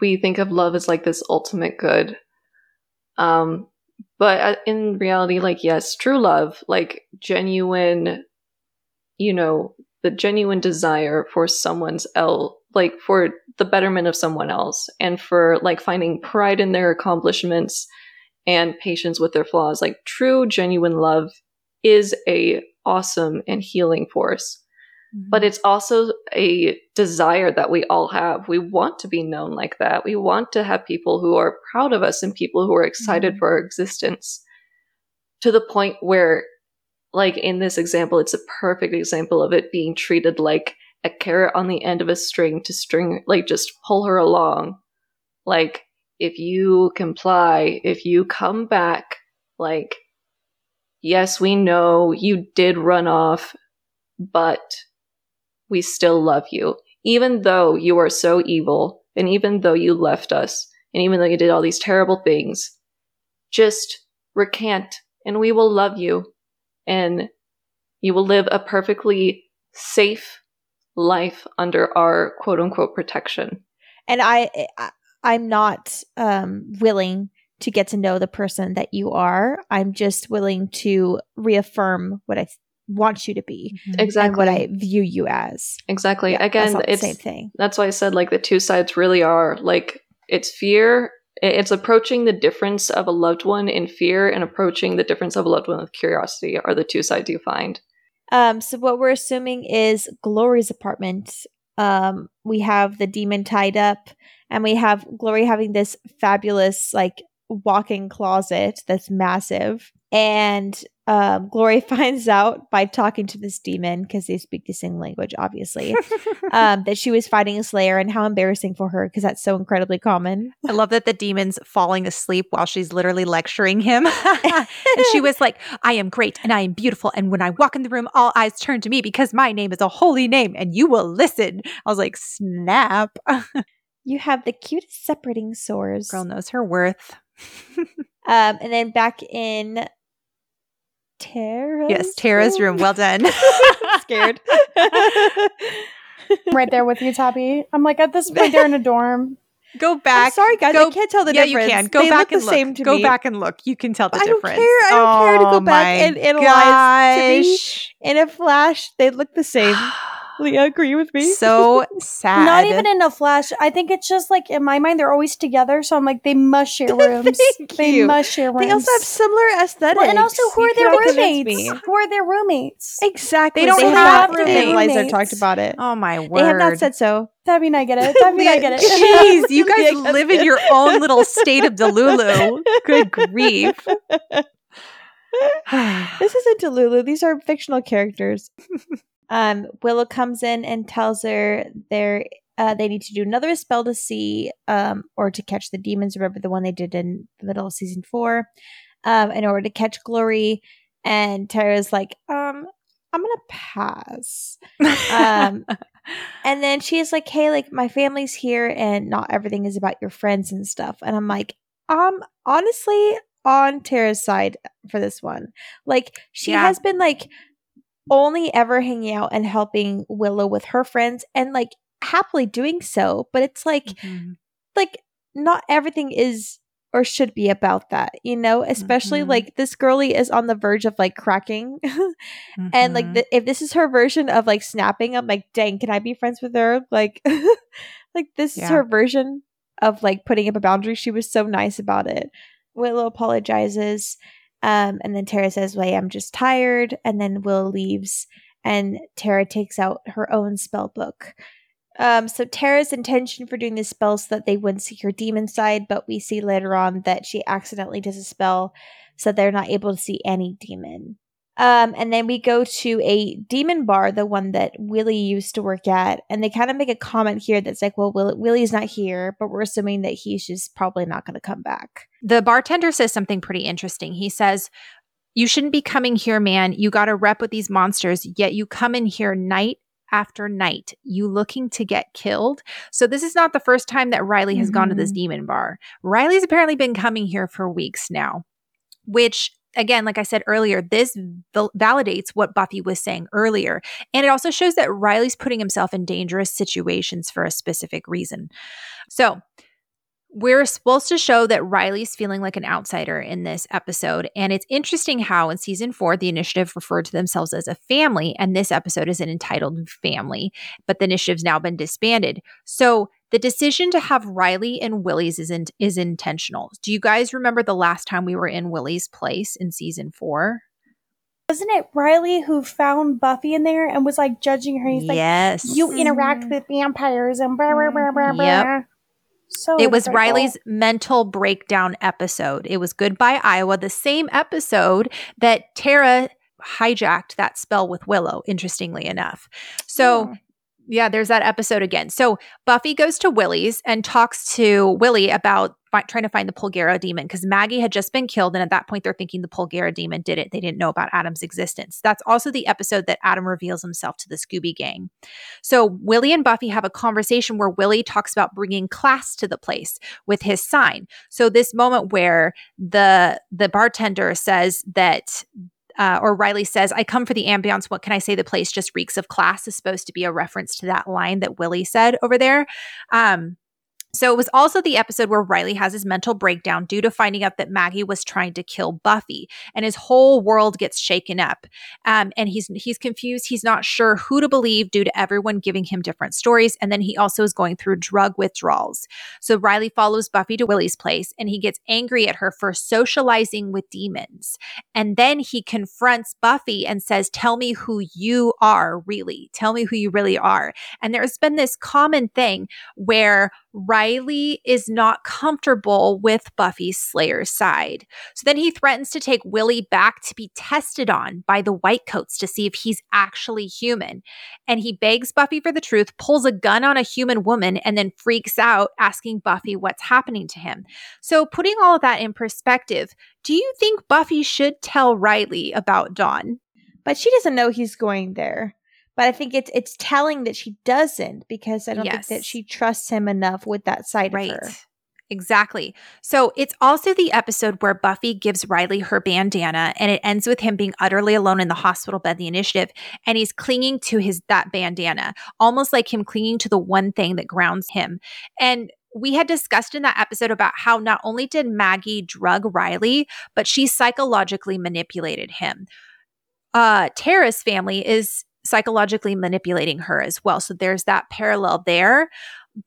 we think of love as like this ultimate good. Um, but uh, in reality, like, yes, true love, like, genuine, you know, the genuine desire for someone's el, like, for the betterment of someone else and for, like, finding pride in their accomplishments and patience with their flaws. Like, true, genuine love is a awesome and healing force but it's also a desire that we all have. We want to be known like that. We want to have people who are proud of us and people who are excited Mhm. for our existence to the point where, like in this example, it's a perfect example of it being treated like a carrot on the end of a string to string, like just pull her along. Like, if you comply, if you come back, like, yes, we know you did run off, but we still love you. Even though you are so evil, and even though you left us, and even though you did all these terrible things, just recant and we will love you. And You will live a perfectly safe life under our quote unquote protection. And I, I I'm not um, willing to get to know the person that you are. I'm just willing to reaffirm what I want you to be Exactly. and what I view you as. exactly. Yeah, Again, that's not the it's same thing. that's why I said like the two sides really are like it's fear. It's approaching the difference of a loved one in fear and approaching the difference of a loved one with curiosity are the two sides you find. Um, so what we're assuming is Glory's apartment. Um, we have the demon tied up, and we have Glory having this fabulous like walk-in closet that's massive. And um, Glory finds out by talking to this demon because they speak the same language, obviously, um, that she was fighting a Slayer, and how embarrassing for her because that's so incredibly common. I love that the demon's falling asleep while she's literally lecturing him. and she was like, I am great and I am beautiful. And when I walk in the room, all eyes turn to me because my name is a holy name and you will listen. I was like, snap. You have the cutest separating sores. Girl knows her worth. Um, and then back in Tara's yes, Tara's room. Well done. scared. I'm right there with you, Tabby. I'm like at this point they're in a dorm. Go I'm back. sorry, guys. Go- I can't tell the yeah, difference. you can. Go They back look and the look. same to go me. back and look. You can tell the I don't difference. care. I don't care to go Oh back my and analyze. To me, in a flash, they look the same. Leah, agree with me? so sad. Not even in a flash. I think it's just like in my mind they're always together, so I'm like they must share rooms. Thank they you. must share rooms. They also have similar aesthetics. well, and also who You are their roommates? Who are their roommates? Exactly. They don't have have not roommates. analyzed or talked about it. Oh my word. They have not said so. Tabby mean I get it. Tabby and I get it. Jeez, you guys live in your own little state of Delulu. Good grief. this isn't Delulu. These are fictional characters. Um, Willow comes in and tells her they're uh, they need to do another spell to see um, or to catch the demons. Remember the one they did in the middle of season four, um, in order to catch Glory. And Tara's like, um, I'm gonna pass. Um, and then she's like, "Hey, like my family's here, and not everything is about your friends and stuff." And I'm like, "Um, honestly, on Tara's side for this one. Like, she Yeah. has been like only ever hanging out and helping Willow with her friends, and like happily doing so. But it's like, like not everything is." Or should be about that, you know. Especially Mhm. like this girlie is on the verge of like cracking, and like Mhm. the, if this is her version of like snapping i'm like dang can i be friends with her like like this is her version of like putting up a boundary she was so nice about it willow apologizes um and then tara says Well, i'm just tired and then will leaves and tara takes out her own spell book um, so Tara's intention for doing this spell so that they wouldn't see her demon side, but we see later on that she accidentally does a spell so they're not able to see any demon. Um, and then we go to a demon bar, the one that Willie used to work at, and they kind of make a comment here that's like, "Well, Will- Willie's not here, but we're assuming that he's just probably not going to come back." the bartender says something pretty interesting. He says, You shouldn't be coming here, man. You got to rep with these monsters, yet you come in here night after night. You looking to get killed. So, this is not the first time that Riley has gone to this Mhm. demon bar. Riley's apparently been coming here for weeks now, which, again, like I said earlier, this val- validates what Buffy was saying earlier. And it also shows that Riley's putting himself in dangerous situations for a specific reason. So, we're supposed to show that Riley's feeling like an outsider in this episode. And it's interesting how in season four, the initiative referred to themselves as a family, and this episode is an entitled family, but the initiative's now been disbanded. So the decision to have Riley in Willie's is, in, is intentional. Do you guys remember the last time we were in Willie's place in season four? Wasn't it Riley who found Buffy in there and was like judging her? He's like, yes. "You interact Mhm. with vampires and blah blah blah blah blah." So It was hypocritical. Riley's mental breakdown episode. It was Goodbye Iowa, the same episode that Tara hijacked that spell with Willow, interestingly enough. So, Oh. Yeah, there's that episode again. So, Buffy goes to Willie's and talks to Willie about fi- trying to find the Polgara demon because Maggie had just been killed. And at that point, they're thinking the Polgara demon did it. They didn't know about Adam's existence. That's also the episode that Adam reveals himself to the Scooby Gang. So Willie and Buffy have a conversation where Willie talks about bringing class to the place with his sign. So this moment where the the bartender says that uh, or Riley says, I come for the ambiance. What can I say? The place just reeks of class is supposed to be a reference to that line that Willie said over there. Um, so it was also the episode where Riley has his mental breakdown due to finding out that Maggie was trying to kill Buffy, and his whole world gets shaken up. Um, and he's he's confused. He's not sure who to believe due to everyone giving him different stories. And then he also is going through drug withdrawals. So Riley follows Buffy to Willie's place, and he gets angry at her for socializing with demons. And then he confronts Buffy and says, "Tell me who you are, really. Tell me who you really are." And there's been this common thing where Riley is not comfortable with Buffy's Slayer's side. So then he threatens to take Willie back to be tested on by the Whitecoats to see if he's actually human. And he begs Buffy for the truth, pulls a gun on a human woman, and then freaks out, asking Buffy what's happening to him. So, putting all of that in perspective, do you think Buffy should tell Riley about Dawn? But she doesn't know he's going there. But I think it's it's telling that she doesn't because I don't Yes. think that she trusts him enough with that side Right. of her. Exactly. So it's also the episode where Buffy gives Riley her bandana and it ends with him being utterly alone in the hospital bed, the initiative, and he's clinging to his that bandana, almost like him clinging to the one thing that grounds him. And we had discussed in that episode about how not only did Maggie drug Riley, but she psychologically manipulated him. Uh Tara's family is psychologically manipulating her as well. So there's that parallel there.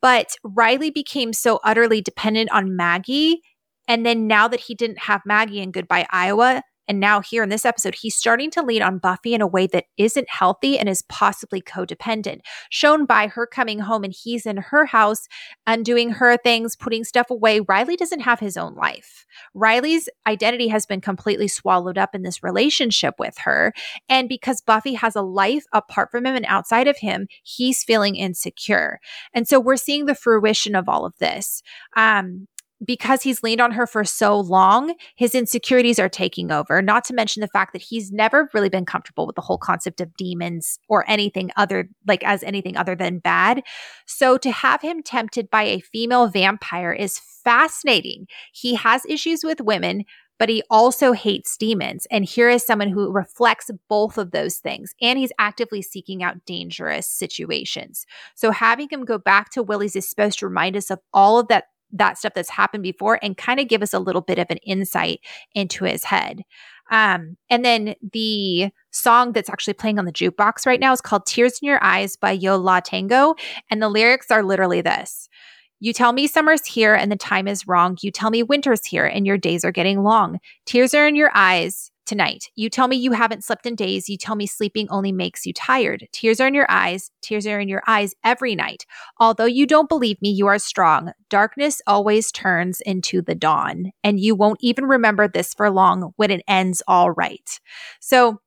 But Riley became so utterly dependent on Maggie. And then now that he didn't have Maggie in Goodbye Iowa, and now here in this episode, he's starting to lean on Buffy in a way that isn't healthy and is possibly codependent, shown by her coming home and he's in her house, undoing her things, putting stuff away. Riley doesn't have his own life. Riley's identity has been completely swallowed up in this relationship with her. And because Buffy has a life apart from him and outside of him, he's feeling insecure. And so we're seeing the fruition of all of this. Um, because he's leaned on her for so long, his insecurities are taking over. Not to mention the fact that he's never really been comfortable with the whole concept of demons or anything other, like as anything other than bad. So to have him tempted by a female vampire is fascinating. He has issues with women, but he also hates demons. And here is someone who reflects both of those things. And he's actively seeking out dangerous situations. So having him go back to Willie's is supposed to remind us of all of that that stuff that's happened before and kind of give us a little bit of an insight into his head. Um, and then the song that's actually playing on the jukebox right now is called Tears in Your Eyes by Yo La Tengo. And the lyrics are literally this. You tell me summer's here and the time is wrong. You tell me winter's here and your days are getting long. Tears are in your eyes tonight. You tell me you haven't slept in days. You tell me sleeping only makes you tired. Tears are in your eyes. Tears are in your eyes every night. Although you don't believe me, you are strong. Darkness always turns into the dawn, and you won't even remember this for long when it ends all right. So,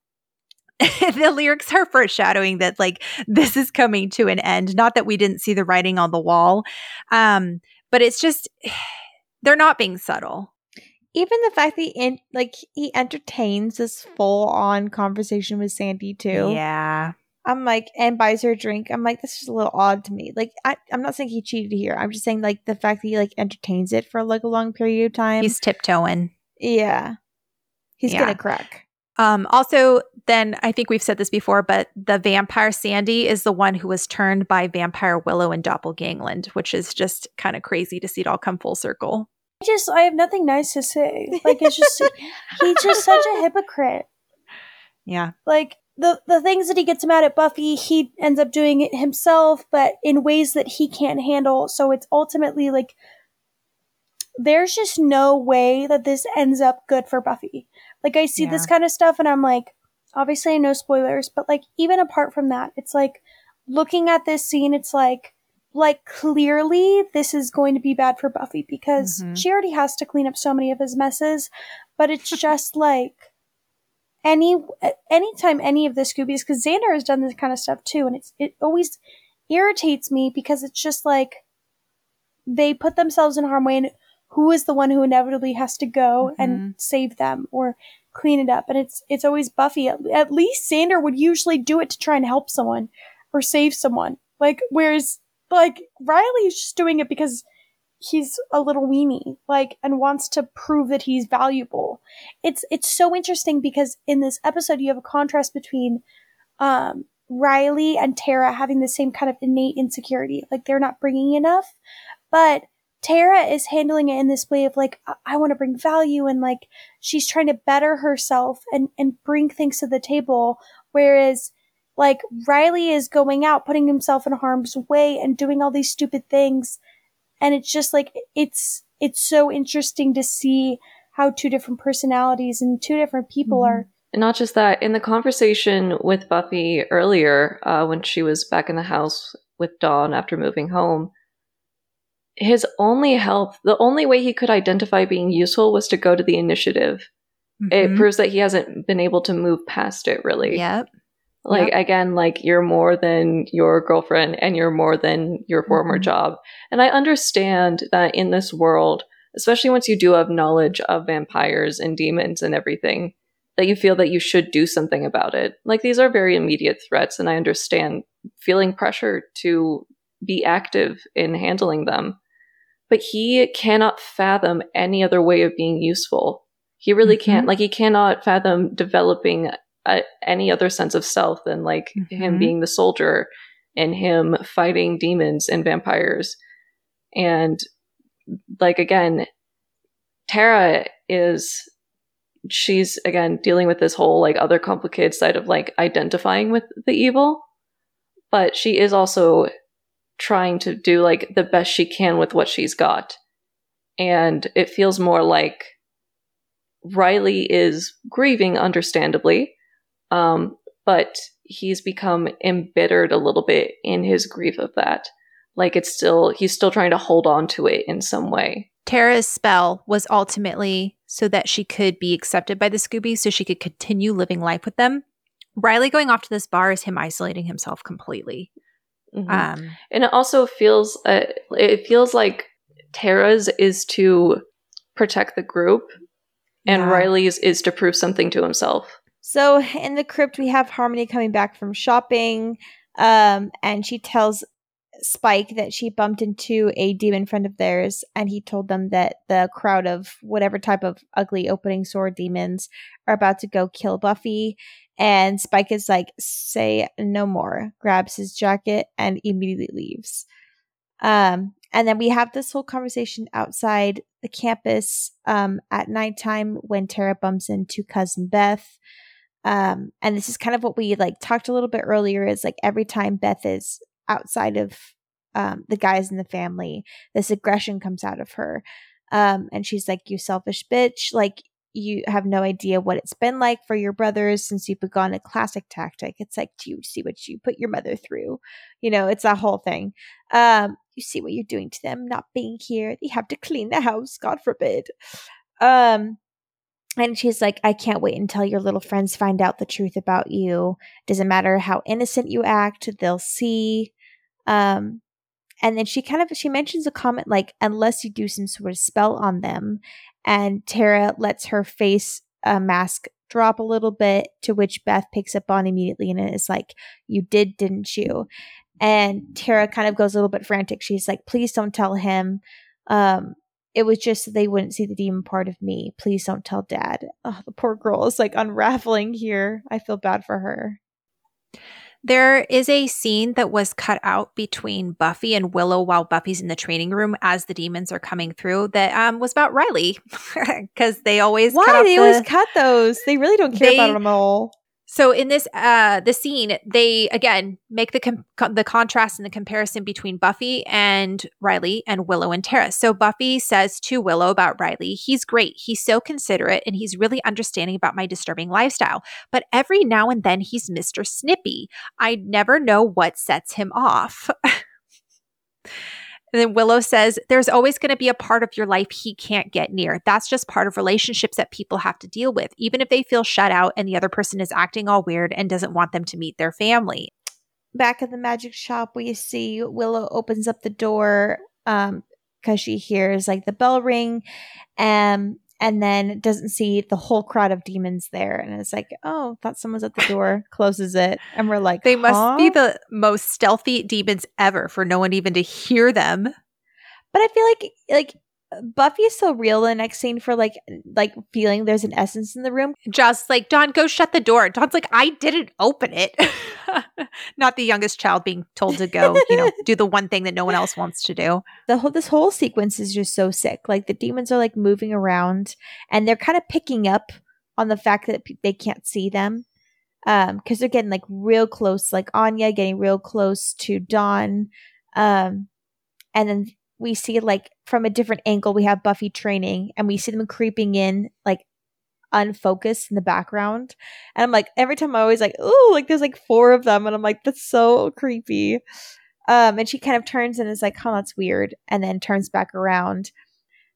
the lyrics are foreshadowing that like this is coming to an end not that we didn't see the writing on the wall um but it's just they're not being subtle Even the fact that he in, like he entertains this full on conversation with Sandy too. yeah I'm like, and buys her a drink. I'm like, this is a little odd to me. Like, I, I'm not saying he cheated here. I'm just saying like the fact that he like entertains it for like a long period of time. he's tiptoeing yeah, he's Yeah. gonna crack. Um, also, then I think we've said this before, but the vampire Sandy is the one who was turned by vampire Willow in Doppelgangland, which is just kind of crazy to see it all come full circle. I just I have nothing nice to say. Like it's just he's just such a hypocrite. Yeah. Like the the things that he gets mad at Buffy, he ends up doing it himself, but in ways that he can't handle. So it's ultimately like there's just no way that this ends up good for Buffy. Like I see this kind of stuff and I'm like, obviously no spoilers, but like even apart from that, it's like looking at this scene, it's like like clearly this is going to be bad for Buffy because Mhm. she already has to clean up so many of his messes, but it's just like any anytime any of the Scoobies because Xander has done this kind of stuff too, and it's it always irritates me because it's just like they put themselves in harm's way, and who is the one who inevitably has to go and save them or clean it up? And it's it's always Buffy. At, at least Xander would usually do it to try and help someone or save someone. Like whereas like Riley is just doing it because he's a little weenie, like, and wants to prove that he's valuable. It's it's so interesting because in this episode you have a contrast between um, Riley and Tara having the same kind of innate insecurity, like they're not bringing enough, but Tara is handling it in this way of like, I, I want to bring value and like she's trying to better herself and, and bring things to the table. Whereas like Riley is going out, putting himself in harm's way and doing all these stupid things. And it's just like, it's, it's so interesting to see how two different personalities and two different people Mhm. are. And not just that, in the conversation with Buffy earlier, uh, when she was back in the house with Dawn after moving home, his only help, the only way he could identify being useful was to go to the initiative. It Mhm. proves that he hasn't been able to move past it, really. Yep. Like, Yep. again, like you're more than your girlfriend and you're more than your former Mhm. job. And I understand that in this world, especially once you do have knowledge of vampires and demons and everything, that you feel that you should do something about it. Like these are very immediate threats, and I understand feeling pressure to be active in handling them. But he cannot fathom any other way of being useful. He really can't. Mhm. Like he cannot fathom developing a, any other sense of self than like him Mhm. being the soldier and him fighting demons and vampires. And like again, Tara is she's again dealing with this whole like other complicated side of like identifying with the evil, but she is also trying to do like the best she can with what she's got. And it feels more like Riley is grieving, understandably, um, but he's become embittered a little bit in his grief of that. Like it's still, he's still trying to hold on to it in some way. Tara's spell was ultimately so that she could be accepted by the Scoobies so she could continue living life with them. Riley going off to this bar is him isolating himself completely. Mhm. Um, and it also feels, uh, it feels like Tara's is to protect the group, and yeah. Riley's is to prove something to himself. So in the crypt, we have Harmony coming back from shopping, um, and she tells Spike that she bumped into a demon friend of theirs, and he told them that the crowd of whatever type of ugly opening sword demons are about to go kill Buffy. And Spike is like, "Say no more," grabs his jacket and immediately leaves. Um, and then we have this whole conversation outside the campus um, at nighttime when Tara bumps into cousin Beth. Um, and this is kind of what we like talked a little bit earlier is like every time Beth is outside of um, the guys in the family, this aggression comes out of her. Um, and she's like, You selfish bitch. Like, you have no idea what it's been like for your brothers since you've begun a classic tactic. It's like, Do you see what you put your mother through? You know, it's that whole thing. Um, you see what you're doing to them, not being here. They have to clean the house, God forbid. Um, and she's like, I can't wait until your little friends find out the truth about you. Doesn't matter how innocent you act, they'll see. Um, and then she kind of she mentions a comment like, unless you do some sort of spell on them, and Tara lets her face uh, mask drop a little bit, to which Beth picks up on immediately and is like, "You did, didn't you?" And Tara kind of goes a little bit frantic. She's like, "Please don't tell him." Um, it was just so they wouldn't see the demon part of me. Please don't tell dad. Oh, the poor girl is like unraveling here. I feel bad for her. There is a scene that was cut out between Buffy and Willow while Buffy's in the training room as the demons are coming through that um, was about Riley because they always cut Why they the- always cut those? They really don't care about They- them all. So in this uh the scene, they again make the com- the contrast and the comparison between Buffy and Riley and Willow and Tara. So Buffy says to Willow about Riley, "He's great. He's so considerate and he's really understanding about my disturbing lifestyle. But every now and then he's Mr. Snippy. I never know what sets him off." And then Willow says, There's always going to be a part of your life he can't get near. That's just part of relationships that people have to deal with, even if they feel shut out and the other person is acting all weird and doesn't want them to meet their family. Back at the magic shop, we see Willow opens up the door um because she hears like the bell ring, um, and then doesn't see the whole crowd of demons there, and it's like, oh, thought someone's at the door. Closes it, and we're like, They must "Huh?" be the most stealthy demons ever for no one even to hear them. But I feel like like Buffy is so real the next scene for like like feeling there's an essence in the room. Just like Dawn, go shut the door. Dawn's like, I didn't open it. Not the youngest child being told to go, you know, do the one thing that no one else wants to do. The whole this whole sequence is just so sick. Like the demons are like moving around and they're kind of picking up on the fact that they can't see them. Um, because they're getting like real close, like Anya getting real close to Dawn. Um, and then we see like from a different angle we have buffy training and we see them creeping in like unfocused in the background. And i'm like every time i always like oh like there's like four of them and i'm like that's so creepy. Um and she kind of turns and is like oh that's weird and then turns back around.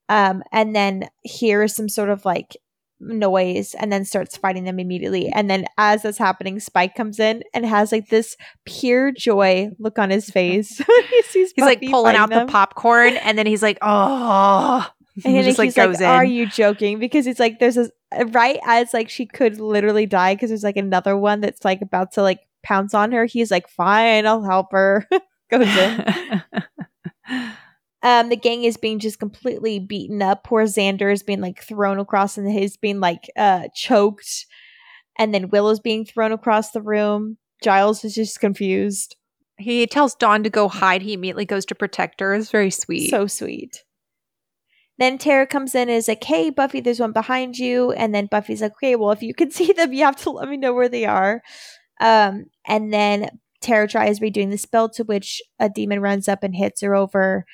Um and then hears some sort of like noise and then starts fighting them immediately and then as that's happening spike comes in and has like this pure joy look on his face he sees He's like pulling out them. the popcorn and then he's like, oh. And just like he's goes like, "Are you joking?" Because it's like there's a right as like she could literally die because there's like another one that's like about to like pounce on her. He's like, "Fine, I'll help her." Goes in. Um, the gang is being just completely beaten up. Poor Xander is being like thrown across, and he's being like uh choked. And then Willow's being thrown across the room. Giles is just confused. he tells Dawn to go hide. He immediately goes to protect her. It's very sweet. So sweet. Then Tara comes in and is like, hey, Buffy, there's one behind you. And then Buffy's like, okay, well, if you can see them, you have to let me know where they are. Um, and then Tara tries redoing the spell, to which a demon runs up and hits her over.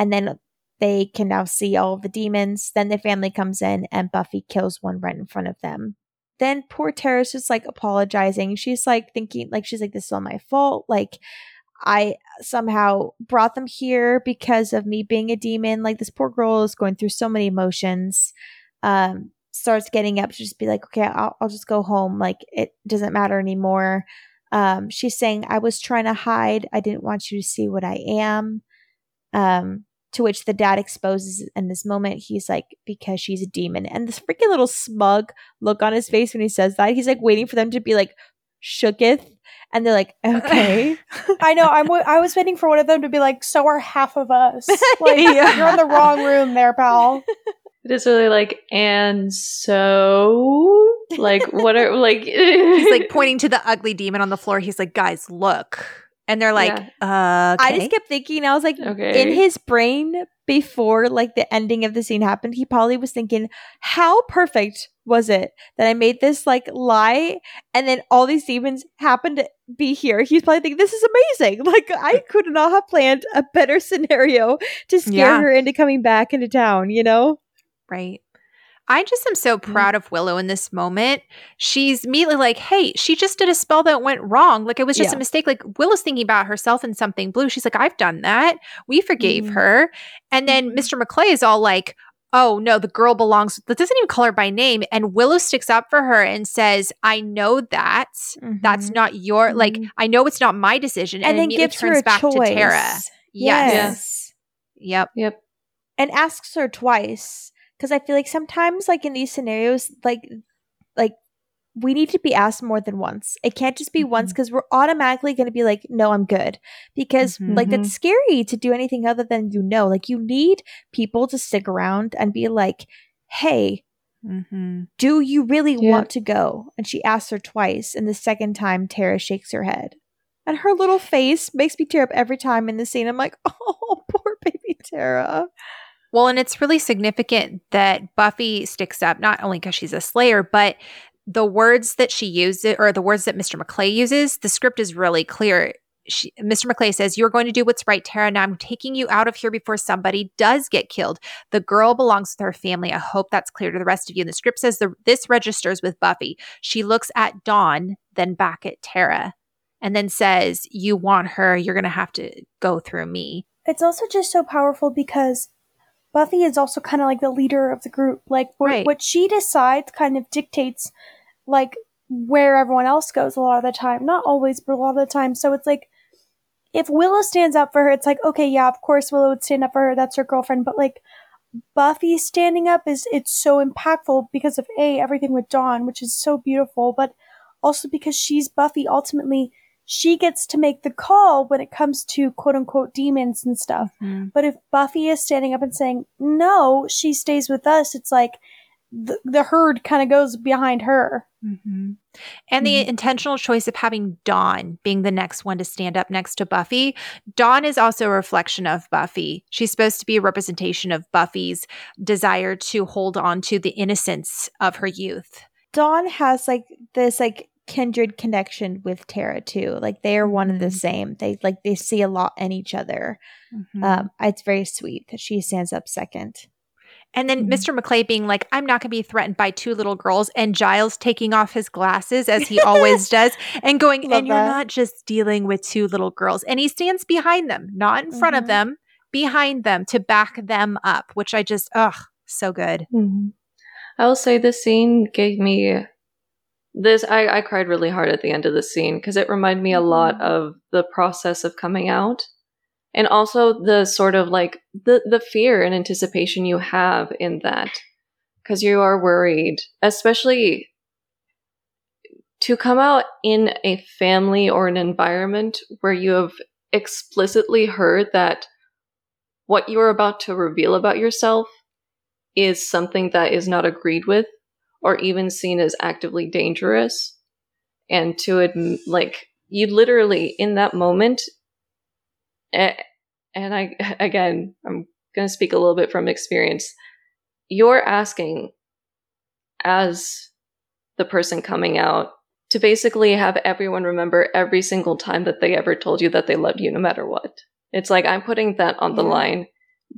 And then they can now see all the demons. Then the family comes in and Buffy kills one right in front of them. Then poor Tara's just like apologizing. She's like thinking, like, she's like, this is all my fault. Like, I somehow brought them here because of me being a demon. Like this poor girl is going through so many emotions. Um, starts getting up to just be like, okay, I'll, I'll just go home. Like it doesn't matter anymore. Um, she's saying, I was trying to hide. I didn't want you to see what I am. Um, to which the dad exposes in this moment, he's like, because she's a demon. And this freaking little smug look on his face when he says that, he's like waiting for them to be like, shooketh. And they're like, okay. I know. I'm. w- I was waiting for one of them to be like, "So are half of us." Like Yeah. you're in the wrong room, there, pal. It is really like, and so, like, what are like? He's like pointing to the ugly demon on the floor. He's like, guys, look. And they're like, uh, I just kept thinking, I was like, Okay. in his brain before like the ending of the scene happened, he probably was thinking, how perfect was it that I made this like lie and then all these demons happened to be here? He's probably thinking, this is amazing. Like, I could not have planned a better scenario to scare Yeah. her into coming back into town, you know? Right. I just am so proud of Willow in this moment. She's immediately like, hey, she just did a spell that went wrong. Like it was just Yeah. a mistake. Like Willow's thinking about herself in something blue. She's like, I've done that. We forgave Mhm. her. And then. Mr. Maclay is all like, oh no, the girl belongs, that doesn't even call her by name. And Willow sticks up for her and says, I know that. That's Mhm. not your, like, Mhm. I know it's not my decision. and then immediately gives her turns a back choice. to Tara. Yes. Yes. Yep. Yep. and asks her twice because I feel like sometimes like in these scenarios like like we need to be asked more than once. It can't just be once because we're automatically going to be like no I'm good because Mhm. like that's scary to do anything other than you know. Like you need people to stick around and be like, "Hey, hmm do you really Yeah. want to go?" And she asks her twice, and the second time Tara shakes her head. And her little face makes me tear up every time in the scene. I'm like, "Oh, poor baby Tara." Well, and it's really significant that Buffy sticks up, not only because she's a slayer, but the words that she uses, or the words that Mr. Maclay uses, the script is really clear. She, Mr. Maclay says, You're going to do what's right, Tara. Now I'm taking you out of here before somebody does get killed. The girl belongs with her family. I hope that's clear to the rest of you. And the script says the, this registers with Buffy. She looks at Dawn, then back at Tara, and then says, You want her. You're going to have to go through me. It's also just so powerful because Buffy is also kind of like the leader of the group. Like wh- Right. what she decides kind of dictates like where everyone else goes a lot of the time. Not always, but a lot of the time. So it's like if Willow stands up for her, it's like okay, yeah, of course Willow would stand up for her. That's her girlfriend. But like Buffy standing up is it's so impactful because of a everything with Dawn, which is so beautiful, but also because she's Buffy. Ultimately, she gets to make the call when it comes to quote unquote demons and stuff. Mhm. But if Buffy is standing up and saying, no, she stays with us, it's like the, the herd kind of goes behind her. Mhm. And the Mhm. intentional choice of having Dawn being the next one to stand up next to Buffy. Dawn is also a reflection of Buffy. She's supposed to be a representation of Buffy's desire to hold on to the innocence of her youth. Dawn has like this like kindred connection with Tara too. Like they are one and the Mhm. same. They like they see a lot in each other. Mhm. Um, it's very sweet that she stands up second. And then Mhm. Mr. Maclay being like, I'm not going to be threatened by two little girls, and Giles taking off his glasses as he always does, and going, Love and you're not just dealing with two little girls. And he stands behind them, not in front of Mhm. them, behind them to back them up, which I just, ugh, so good. I will say this scene gave me this. I, I cried really hard at the end of the scene because it reminded me a lot Mhm. of the process of coming out, and also the sort of like the the fear and anticipation you have in that because you are worried, especially to come out in a family or an environment where you have explicitly heard that what you are about to reveal about yourself is something that is not agreed with or even seen as actively dangerous. And to adm- like you literally in that moment and i again i'm going to speak a little bit from experience. You're asking as the person coming out to basically have everyone remember every single time that they ever told you that they loved you no matter what. It's like i'm putting that on the line.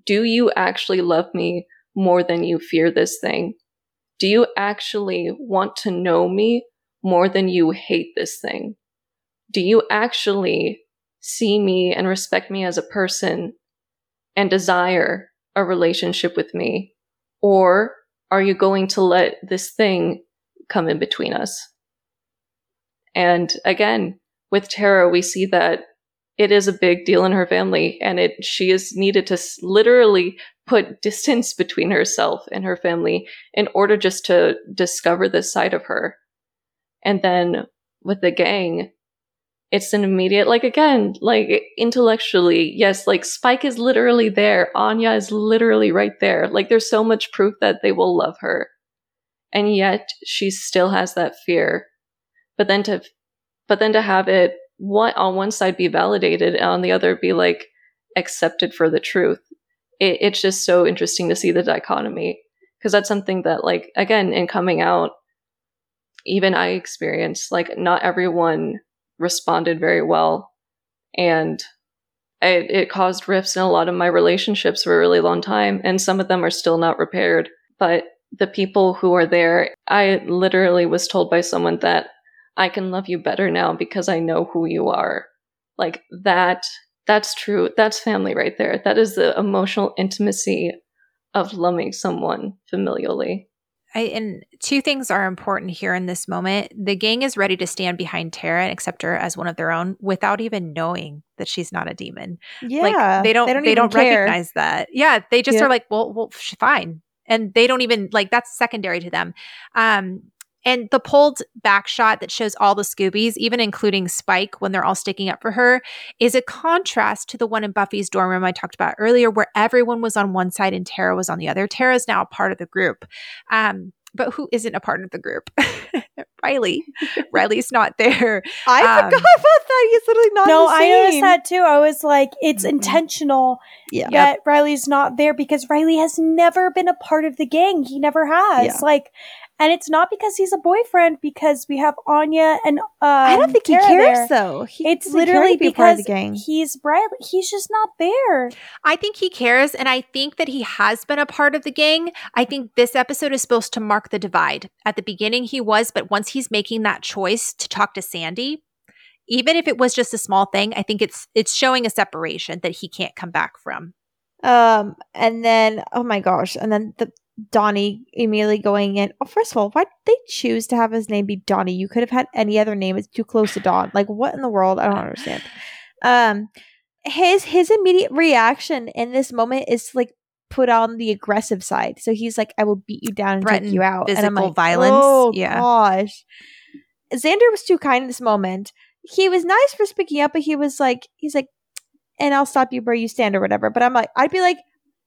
Do you actually love me more than you fear this thing? Do you actually want to know me more than you hate this thing? Do you actually see me and respect me as a person and desire a relationship with me? Or are you going to let this thing come in between us? And again, with Tara, we see that it is a big deal in her family and it she is needed to literally put distance between herself and her family in order just to discover this side of her. And then with the gang it's an immediate like again like intellectually yes like spike is literally there. Anya is literally right there. Like there's so much proof that they will love her. And yet she still has that fear. But then to but then to have it one on one side be validated and on the other be like accepted for the truth it, it's just so interesting to see the dichotomy because that's something that like again in coming out even i experienced like not everyone responded very well and it, it caused rifts in a lot of my relationships for a really long time and some of them are still not repaired but the people who are there i literally was told by someone that i can love you better now because i know who you are. Like that that's true that's family right there that is the emotional intimacy of loving someone familially I, and two things are important here in this moment. The gang is ready to stand behind Tara and accept her as one of their own without even knowing that she's not a demon. Yeah, like they don't they don't, even care. recognize that. Yeah, they just Yeah. are like, well, well, fine, and they don't even like that's secondary to them. Um, and the pulled back shot that shows all the Scoobies, even including Spike when they're all sticking up for her, is a contrast to the one in Buffy's dorm room I talked about earlier, where everyone was on one side and Tara was on the other. Tara's now a part of the group. Um, but who isn't a part of the group? Riley. Riley's not there. I Um, forgot about that. He's literally not. no, in the I noticed that too. I was like, it's Mhm. intentional Yeah. that Riley's not there because Riley has never been a part of the gang. He never has. Yeah. Like, and it's not because he's a boyfriend because we have Anya and um, I don't think he cares there. though. He It's doesn't care to literally be a part of because the gang. he's Riley. He's just not there. I think he cares, and I think that he has been a part of the gang. I think this episode is supposed to mark the divide. At the beginning, he was, but once he's making that choice to talk to Sandy, even if it was just a small thing, I think it's it's showing a separation that he can't come back from. Um, and then oh my gosh, and then the Donny immediately going in. Oh, first of all, why did they choose to have his name be Donny? You could have had any other name. It's too close to Dawn. Like what in the world? I don't understand. Um, his his immediate reaction in this moment is to, like put on the aggressive side. So he's like, "I will beat you down and Threaten take you out." and I'm physical like, violence. Oh Yeah. gosh. Xander was too kind in this moment. he was nice for speaking up, but he was like, he's like, and I'll stop you where you stand or whatever. But I'm like, I'd be like,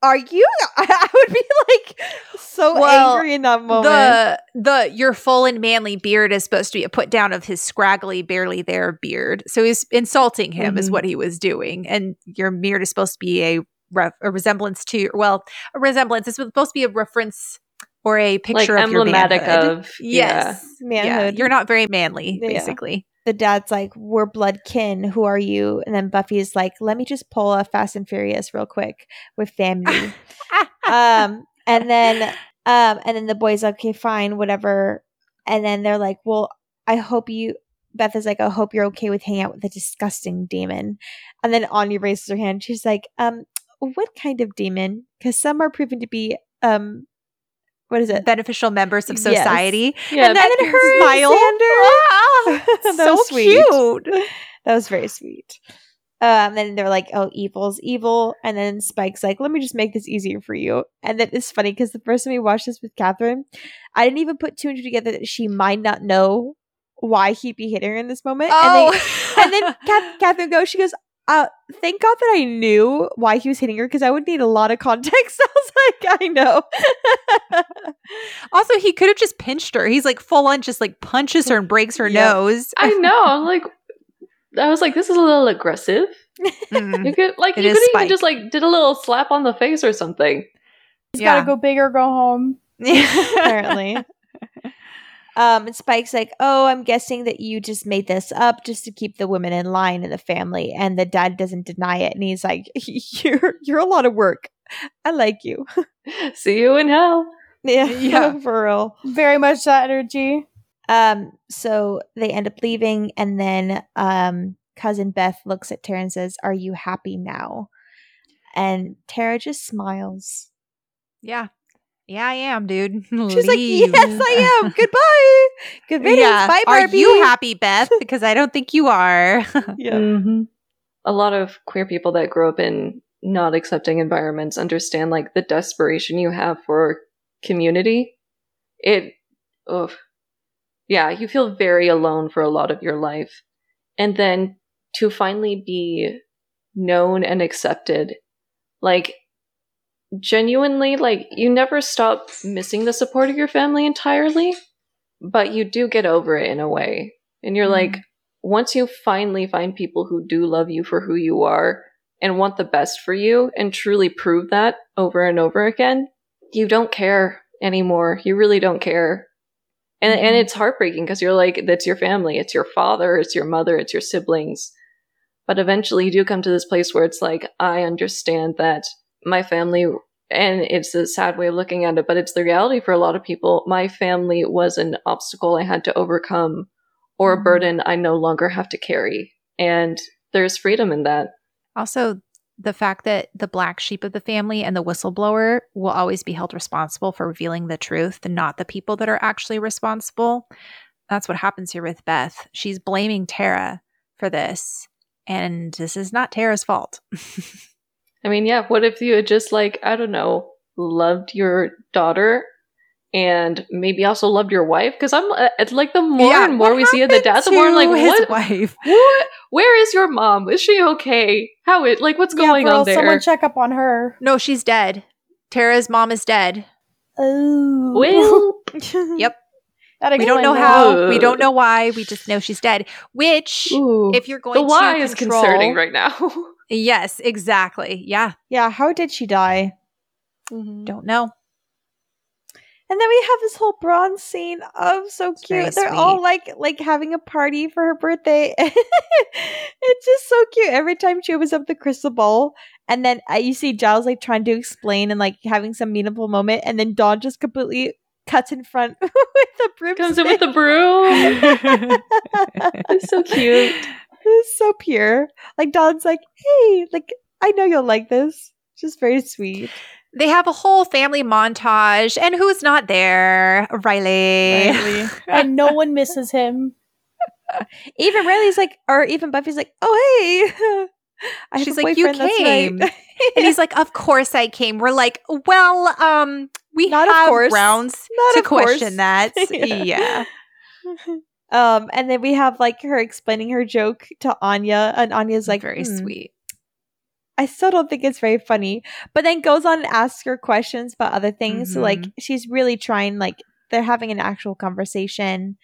are you? I would be like so Well, angry in that moment. the the your full and manly beard is supposed to be a put down of his scraggly, barely there beard. So he's insulting him is Mhm. what he was doing, and your beard is supposed to be a ref, a resemblance to well, a resemblance. It's supposed to be a reference or a like picture of your emblematic manhood. of yes, yeah, manhood. you're not very manly, Yeah. basically. The dad's like, "We're blood kin. Who are you?" And then Buffy's like, "Let me just pull a Fast and Furious real quick with family." um, and then um, and then the boys like, okay, fine, whatever. And then they're like, "Well, I hope you." Beth is like, "I hope you're okay with hanging out with a disgusting demon." And then Anya raises her hand. She's like, "Um, what kind of demon? Because some are proven to be um, what is it? Beneficial members of Yes. society. Yeah, and then and her smile. Ah, so sweet. cute. that was very sweet. Um, then they're like, "Oh, evil's evil," and then Spike's like, "Let me just make this easier for you." And then it's funny because the first time we watched this with Catherine, I didn't even put two and two together that she might not know why he'd be hitting her in this moment. Oh, And, they, and then Kath- Catherine goes, she goes, uh, thank God that I knew why he was hitting her because I would need a lot of context. I was like, I know. Also, he could have just pinched her. He's like full on, just like punches her and breaks her Yeah. nose. I know. I'm like, I was like, this is a little aggressive. Mm. You could like, It you could even Spike. just like did a little slap on the face or something. He's Yeah. gotta go big or go home. apparently. Um, and Spike's like, "Oh, I'm guessing that you just made this up just to keep the women in line in the family." And the dad doesn't deny it, and he's like, "You're you're a lot of work. I like you." See you in hell. yeah, Yeah. for real. Very much that energy. Um, so they end up leaving, and then um, cousin Beth looks at Tara and says, "Are you happy now?" And Tara just smiles. yeah. Yeah, I am, dude. She's like, "Yes, I am. Goodbye. Good riddance. Yeah. Bye, Are you happy, Beth? Because I don't think you are. Yeah. hmm A lot of queer people that grow up in not accepting environments understand like the desperation you have for community. It, ugh. yeah, you feel very alone for a lot of your life. And then to finally be known and accepted, like, genuinely, like, you never stop missing the support of your family entirely, but you do get over it in a way. And you're Mhm. like, once you finally find people who do love you for who you are and want the best for you and truly prove that over and over again, you don't care anymore. You really don't care. And and Mhm. it's heartbreaking because you're like that's your family, it's your father, it's your mother, it's your siblings. But eventually you do come to this place where it's like I understand that my family and it's a sad way of looking at it, but it's the reality for a lot of people. My family was an obstacle I had to overcome or a Mhm. burden I no longer have to carry. And there's freedom in that. Also, the fact that the black sheep of the family and the whistleblower will always be held responsible for revealing the truth and not the people that are actually responsible. That's what happens here with Beth. She's blaming Tara for this, and this is not Tara's fault. I mean, yeah, what if you had just like, I don't know, loved your daughter and maybe also loved your wife? Because I'm uh, it's like the more Yeah, and more we see of the dad, the more I'm like, his what? wife? what? Where is your mom? Is she okay? How it like what's going yeah, on there? someone check up on her. No, she's dead. Tara's mom is dead. Oh. well, Yep. We don't know explains how. We don't know why. We just know she's dead. Which, ooh, if you're going the why to is concerning right now. Yes, exactly. Yeah, yeah, how did she die? don't know. And then we have this whole bronze scene. Oh, so very cute. They're all like like having a party for her birthday. it's just so cute. Every time she opens up the crystal ball, and then uh, you see Giles like trying to explain and like having some meaningful moment, and then Dawn just completely cuts in front with the broom. Comes in with the broom. it's so cute. It's so pure. Like Dawn's like, hey, like I know you'll like this. Just very sweet. They have a whole family montage, and who's not there? Riley. Riley. and no one misses him. even Riley's like, or even Buffy's like, oh hey, I She's like, "You boyfriend, that's right." came. And he's like, "Of course I came." We're like, "Well, um, we Not of have course. grounds Not to of course. question that." Yeah. yeah. Um, and then we have like her explaining her joke to Anya, and Anya's like, very "Hmm, sweet. I still don't think it's very funny, but then goes on and asks her questions about other things. So like she's really trying like they're having an actual conversation.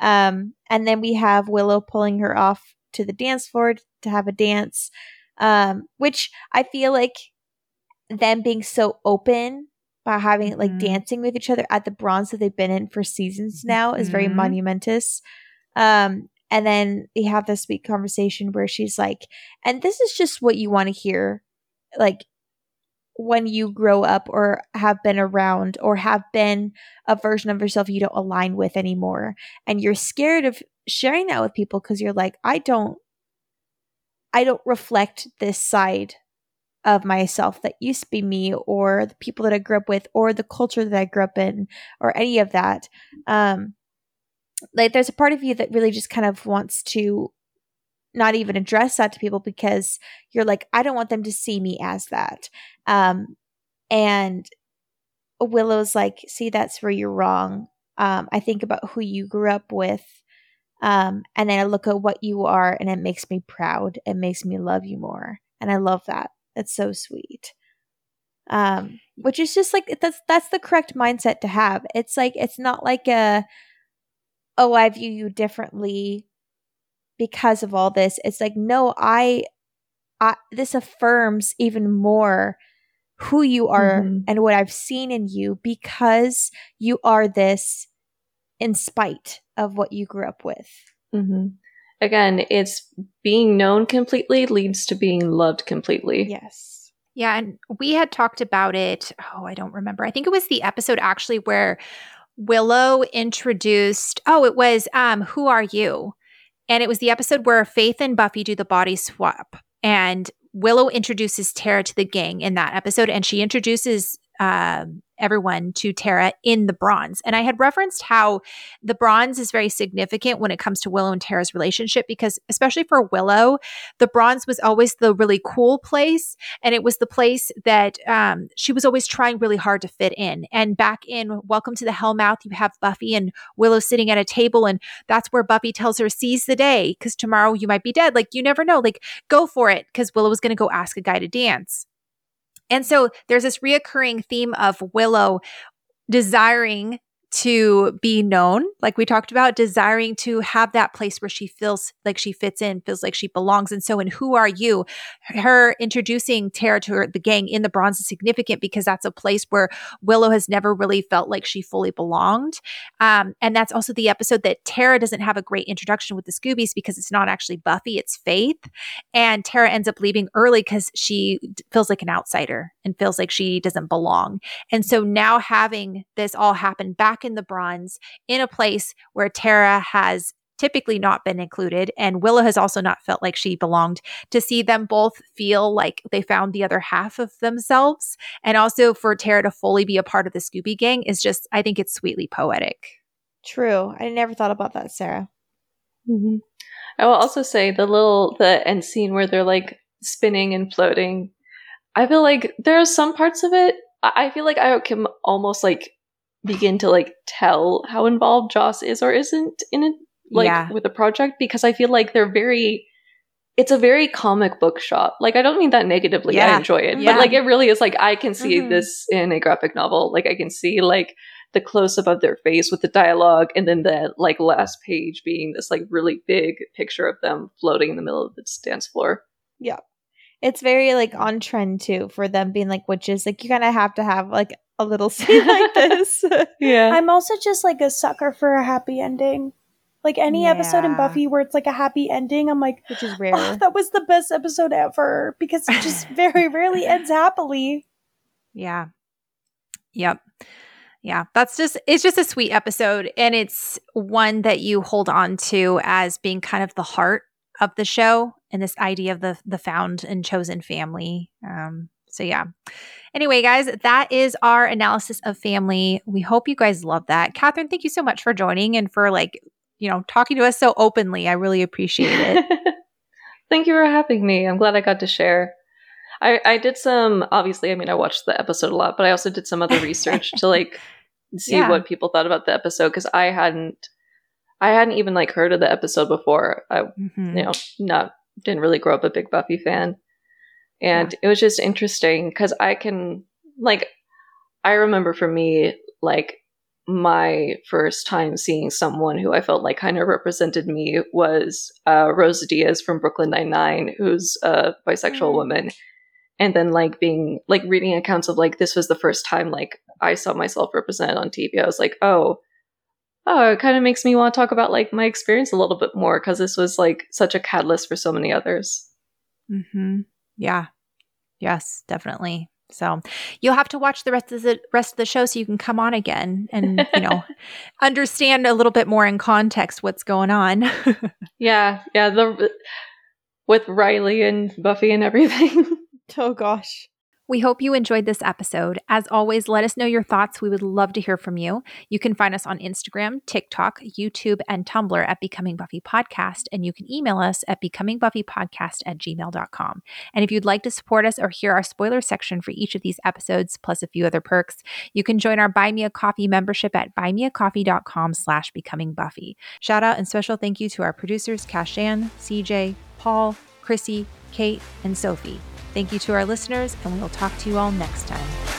Um and then we have Willow pulling her off to the dance floor to have a dance. Um which I feel like them being so open by having like Mhm. dancing with each other at the bronze that they've been in for seasons now is very Mhm. monumentous. Um and then they have this sweet conversation where she's like, and this is just what you want to hear like when you grow up or have been around or have been a version of yourself you don't align with anymore and you're scared of sharing that with people because you're like i don't i don't reflect this side of myself that used to be me or the people that i grew up with or the culture that i grew up in or any of that. Um like there's a part of you that really just kind of wants to not even address that to people because you're like i don't want them to see me as that. Um and willow's like see that's where you're wrong. Um i think about who you grew up with um and then i look at what you are and it makes me proud. It makes me love you more. And i love that it's so sweet. Um which is just like that's that's the correct mindset to have. It's like it's not like a oh i view you differently because of all this. It's like no i i this affirms even more who you are Mhm. and what i've seen in you because you are this in spite of what you grew up with. Hmm Again, it's being known completely leads to being loved completely. yes Yeah, and we had talked about it. Oh, I don't remember. I think it was the episode actually where Willow introduced, oh, it was um Who Are You? And it was the episode where Faith and Buffy do the body swap. And Willow introduces Tara to the gang in that episode, and she introduces um, everyone to Tara in the bronze. And I had referenced how the bronze is very significant when it comes to Willow and Tara's relationship because, especially for Willow, the bronze was always the really cool place. And it was the place that um, she was always trying really hard to fit in. And back in Welcome to the Hellmouth, you have Buffy and Willow sitting at a table, and that's where Buffy tells her, Seize the day, because tomorrow you might be dead. Like, you never know. Like, go for it, because Willow was going to go ask a guy to dance. And so there's this reoccurring theme of Willow desiring to be known, like we talked about, desiring to have that place where she feels like she fits in, feels like she belongs. And so, in Who Are You? Her introducing Tara to her, the gang in the bronze is significant because that's a place where Willow has never really felt like she fully belonged. Um, and that's also the episode that Tara doesn't have a great introduction with the Scoobies because it's not actually Buffy, it's Faith. And Tara ends up leaving early because she feels like an outsider and feels like she doesn't belong. And so now having this all happen back in the bronze in a place where Tara has typically not been included and Willow has also not felt like she belonged to see them both feel like they found the other half of themselves and also for Tara to fully be a part of the Scooby gang is just I think it's sweetly poetic. true i never thought about that sarah hmm I will also say the little the end scene where they're like spinning and floating. I feel like there are some parts of it. I I feel like I can almost like begin to like tell how involved Joss is or isn't in it, like Yeah. with the project because I feel like they're very. It's a very comic book shot. Like I don't mean that negatively. Yeah. I enjoy it, Yeah. but like it really is. Like I can see Mhm. this in a graphic novel. Like I can see like the close up of their face with the dialogue and then the like last page being this like really big picture of them floating in the middle of the dance floor. Yeah it's very like on trend too for them being like witches like you kind of have to have like a little scene like this Yeah. I'm also just like a sucker for a happy ending. Like any episode in Buffy where it's like a happy ending, I'm like, which is rare oh, that was the best episode ever because it just very rarely ends happily. Yeah. Yep. Yeah. That's just, it's just a sweet episode. And it's one that you hold on to as being kind of the heart of the show and this idea of the, the found and chosen family. Um, so yeah. Anyway, guys, that is our analysis of family. We hope you guys love that. Catherine, thank you so much for joining and for like, you know, talking to us so openly. I really appreciate it. Thank you for having me. I'm glad I got to share. I, I did some obviously, I mean I watched the episode a lot, but I also did some other research to like see Yeah. what people thought about the episode because I hadn't I hadn't even like heard of the episode before. I Mhm. you know not didn't really grow up a big Buffy fan, and it was just interesting because I can like I remember for me like my first time seeing someone who I felt like kind of represented me was uh, Rosa Diaz from Brooklyn Nine Nine, who's a bisexual Mm. woman, and then like being like reading accounts of like this was the first time like I saw myself represented on TV. I was like, oh, oh, it kind of makes me want to talk about like my experience a little bit more because this was like such a catalyst for so many others. Mm-hmm. Yeah. Yes, definitely. So you'll have to watch the rest of the rest of the show so you can come on again and you know understand a little bit more in context what's going on. Yeah, yeah, the with Riley and Buffy and everything. Oh gosh. We hope you enjoyed this episode. As always, let us know your thoughts. We would love to hear from you. You can find us on Instagram, TikTok, YouTube, and Tumblr at Becoming Buffy Podcast. And you can email us at becomingbuffypodcast at gmail.com. And if you'd like to support us or hear our spoiler section for each of these episodes, plus a few other perks, you can join our Buy Me a Coffee membership at buymeacoffee.com slash becoming Buffy. Shout out and special thank you to our producers, Kashaan, CJ, Paul, Chrissy, Kate, and Sophie. Thank you to our listeners, and we will talk to you all next time.